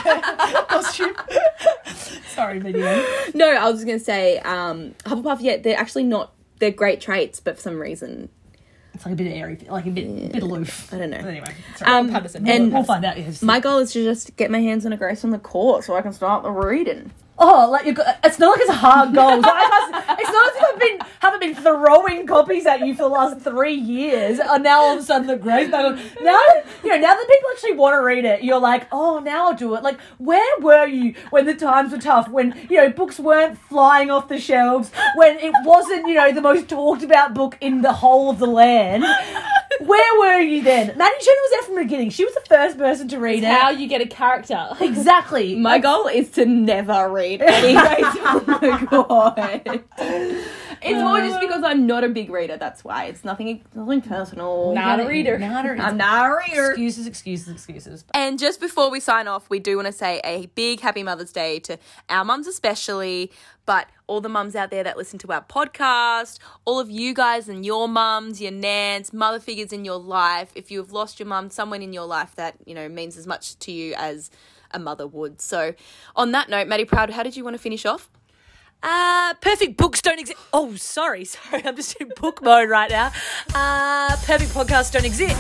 costume. Sorry, video. No, I was just gonna say, um, Hufflepuff. Yeah, they're actually not. They're great traits, but for some reason, It's like a bit airy, like a bit, bit aloof. I don't know. Anyway, Um, Patterson. and we'll find out. Yes. my goal is to just get my hands on a Grace on the court so I can start the reading. Oh, like you it's not like it's a hard goal. So I can't- it's not as if I've been haven't been throwing copies at you for the last three years, and now all of a sudden the grace battle. Now you know, now that people actually want to read it, you're like, oh, now I'll do it. Like, where were you when the times were tough? When you know books weren't flying off the shelves? When it wasn't you know the most talked about book in the whole of the land? Where were you then? Maddie Chen was there from the beginning. She was the first person to read it. How you get a character. Exactly. My goal is to never read any Grace on the court. It's more just because I'm not a big reader. That's why it's nothing, nothing personal. Not a reader. Not a reader. I'm not a reader. Excuses, excuses, excuses. And just before we sign off, we do want to say a big happy Mother's Day to our mums, especially, but all the mums out there that listen to our podcast, all of you guys and your mums, your nans, mother figures in your life. If you have lost your mum, someone in your life that, you know, means as much to you as a mother would. So, on that note, Maddie Proud, how did you want to finish off? Uh, perfect books don't exist. Oh, sorry, sorry, I'm just in book mode right now. Uh, perfect podcasts don't exist.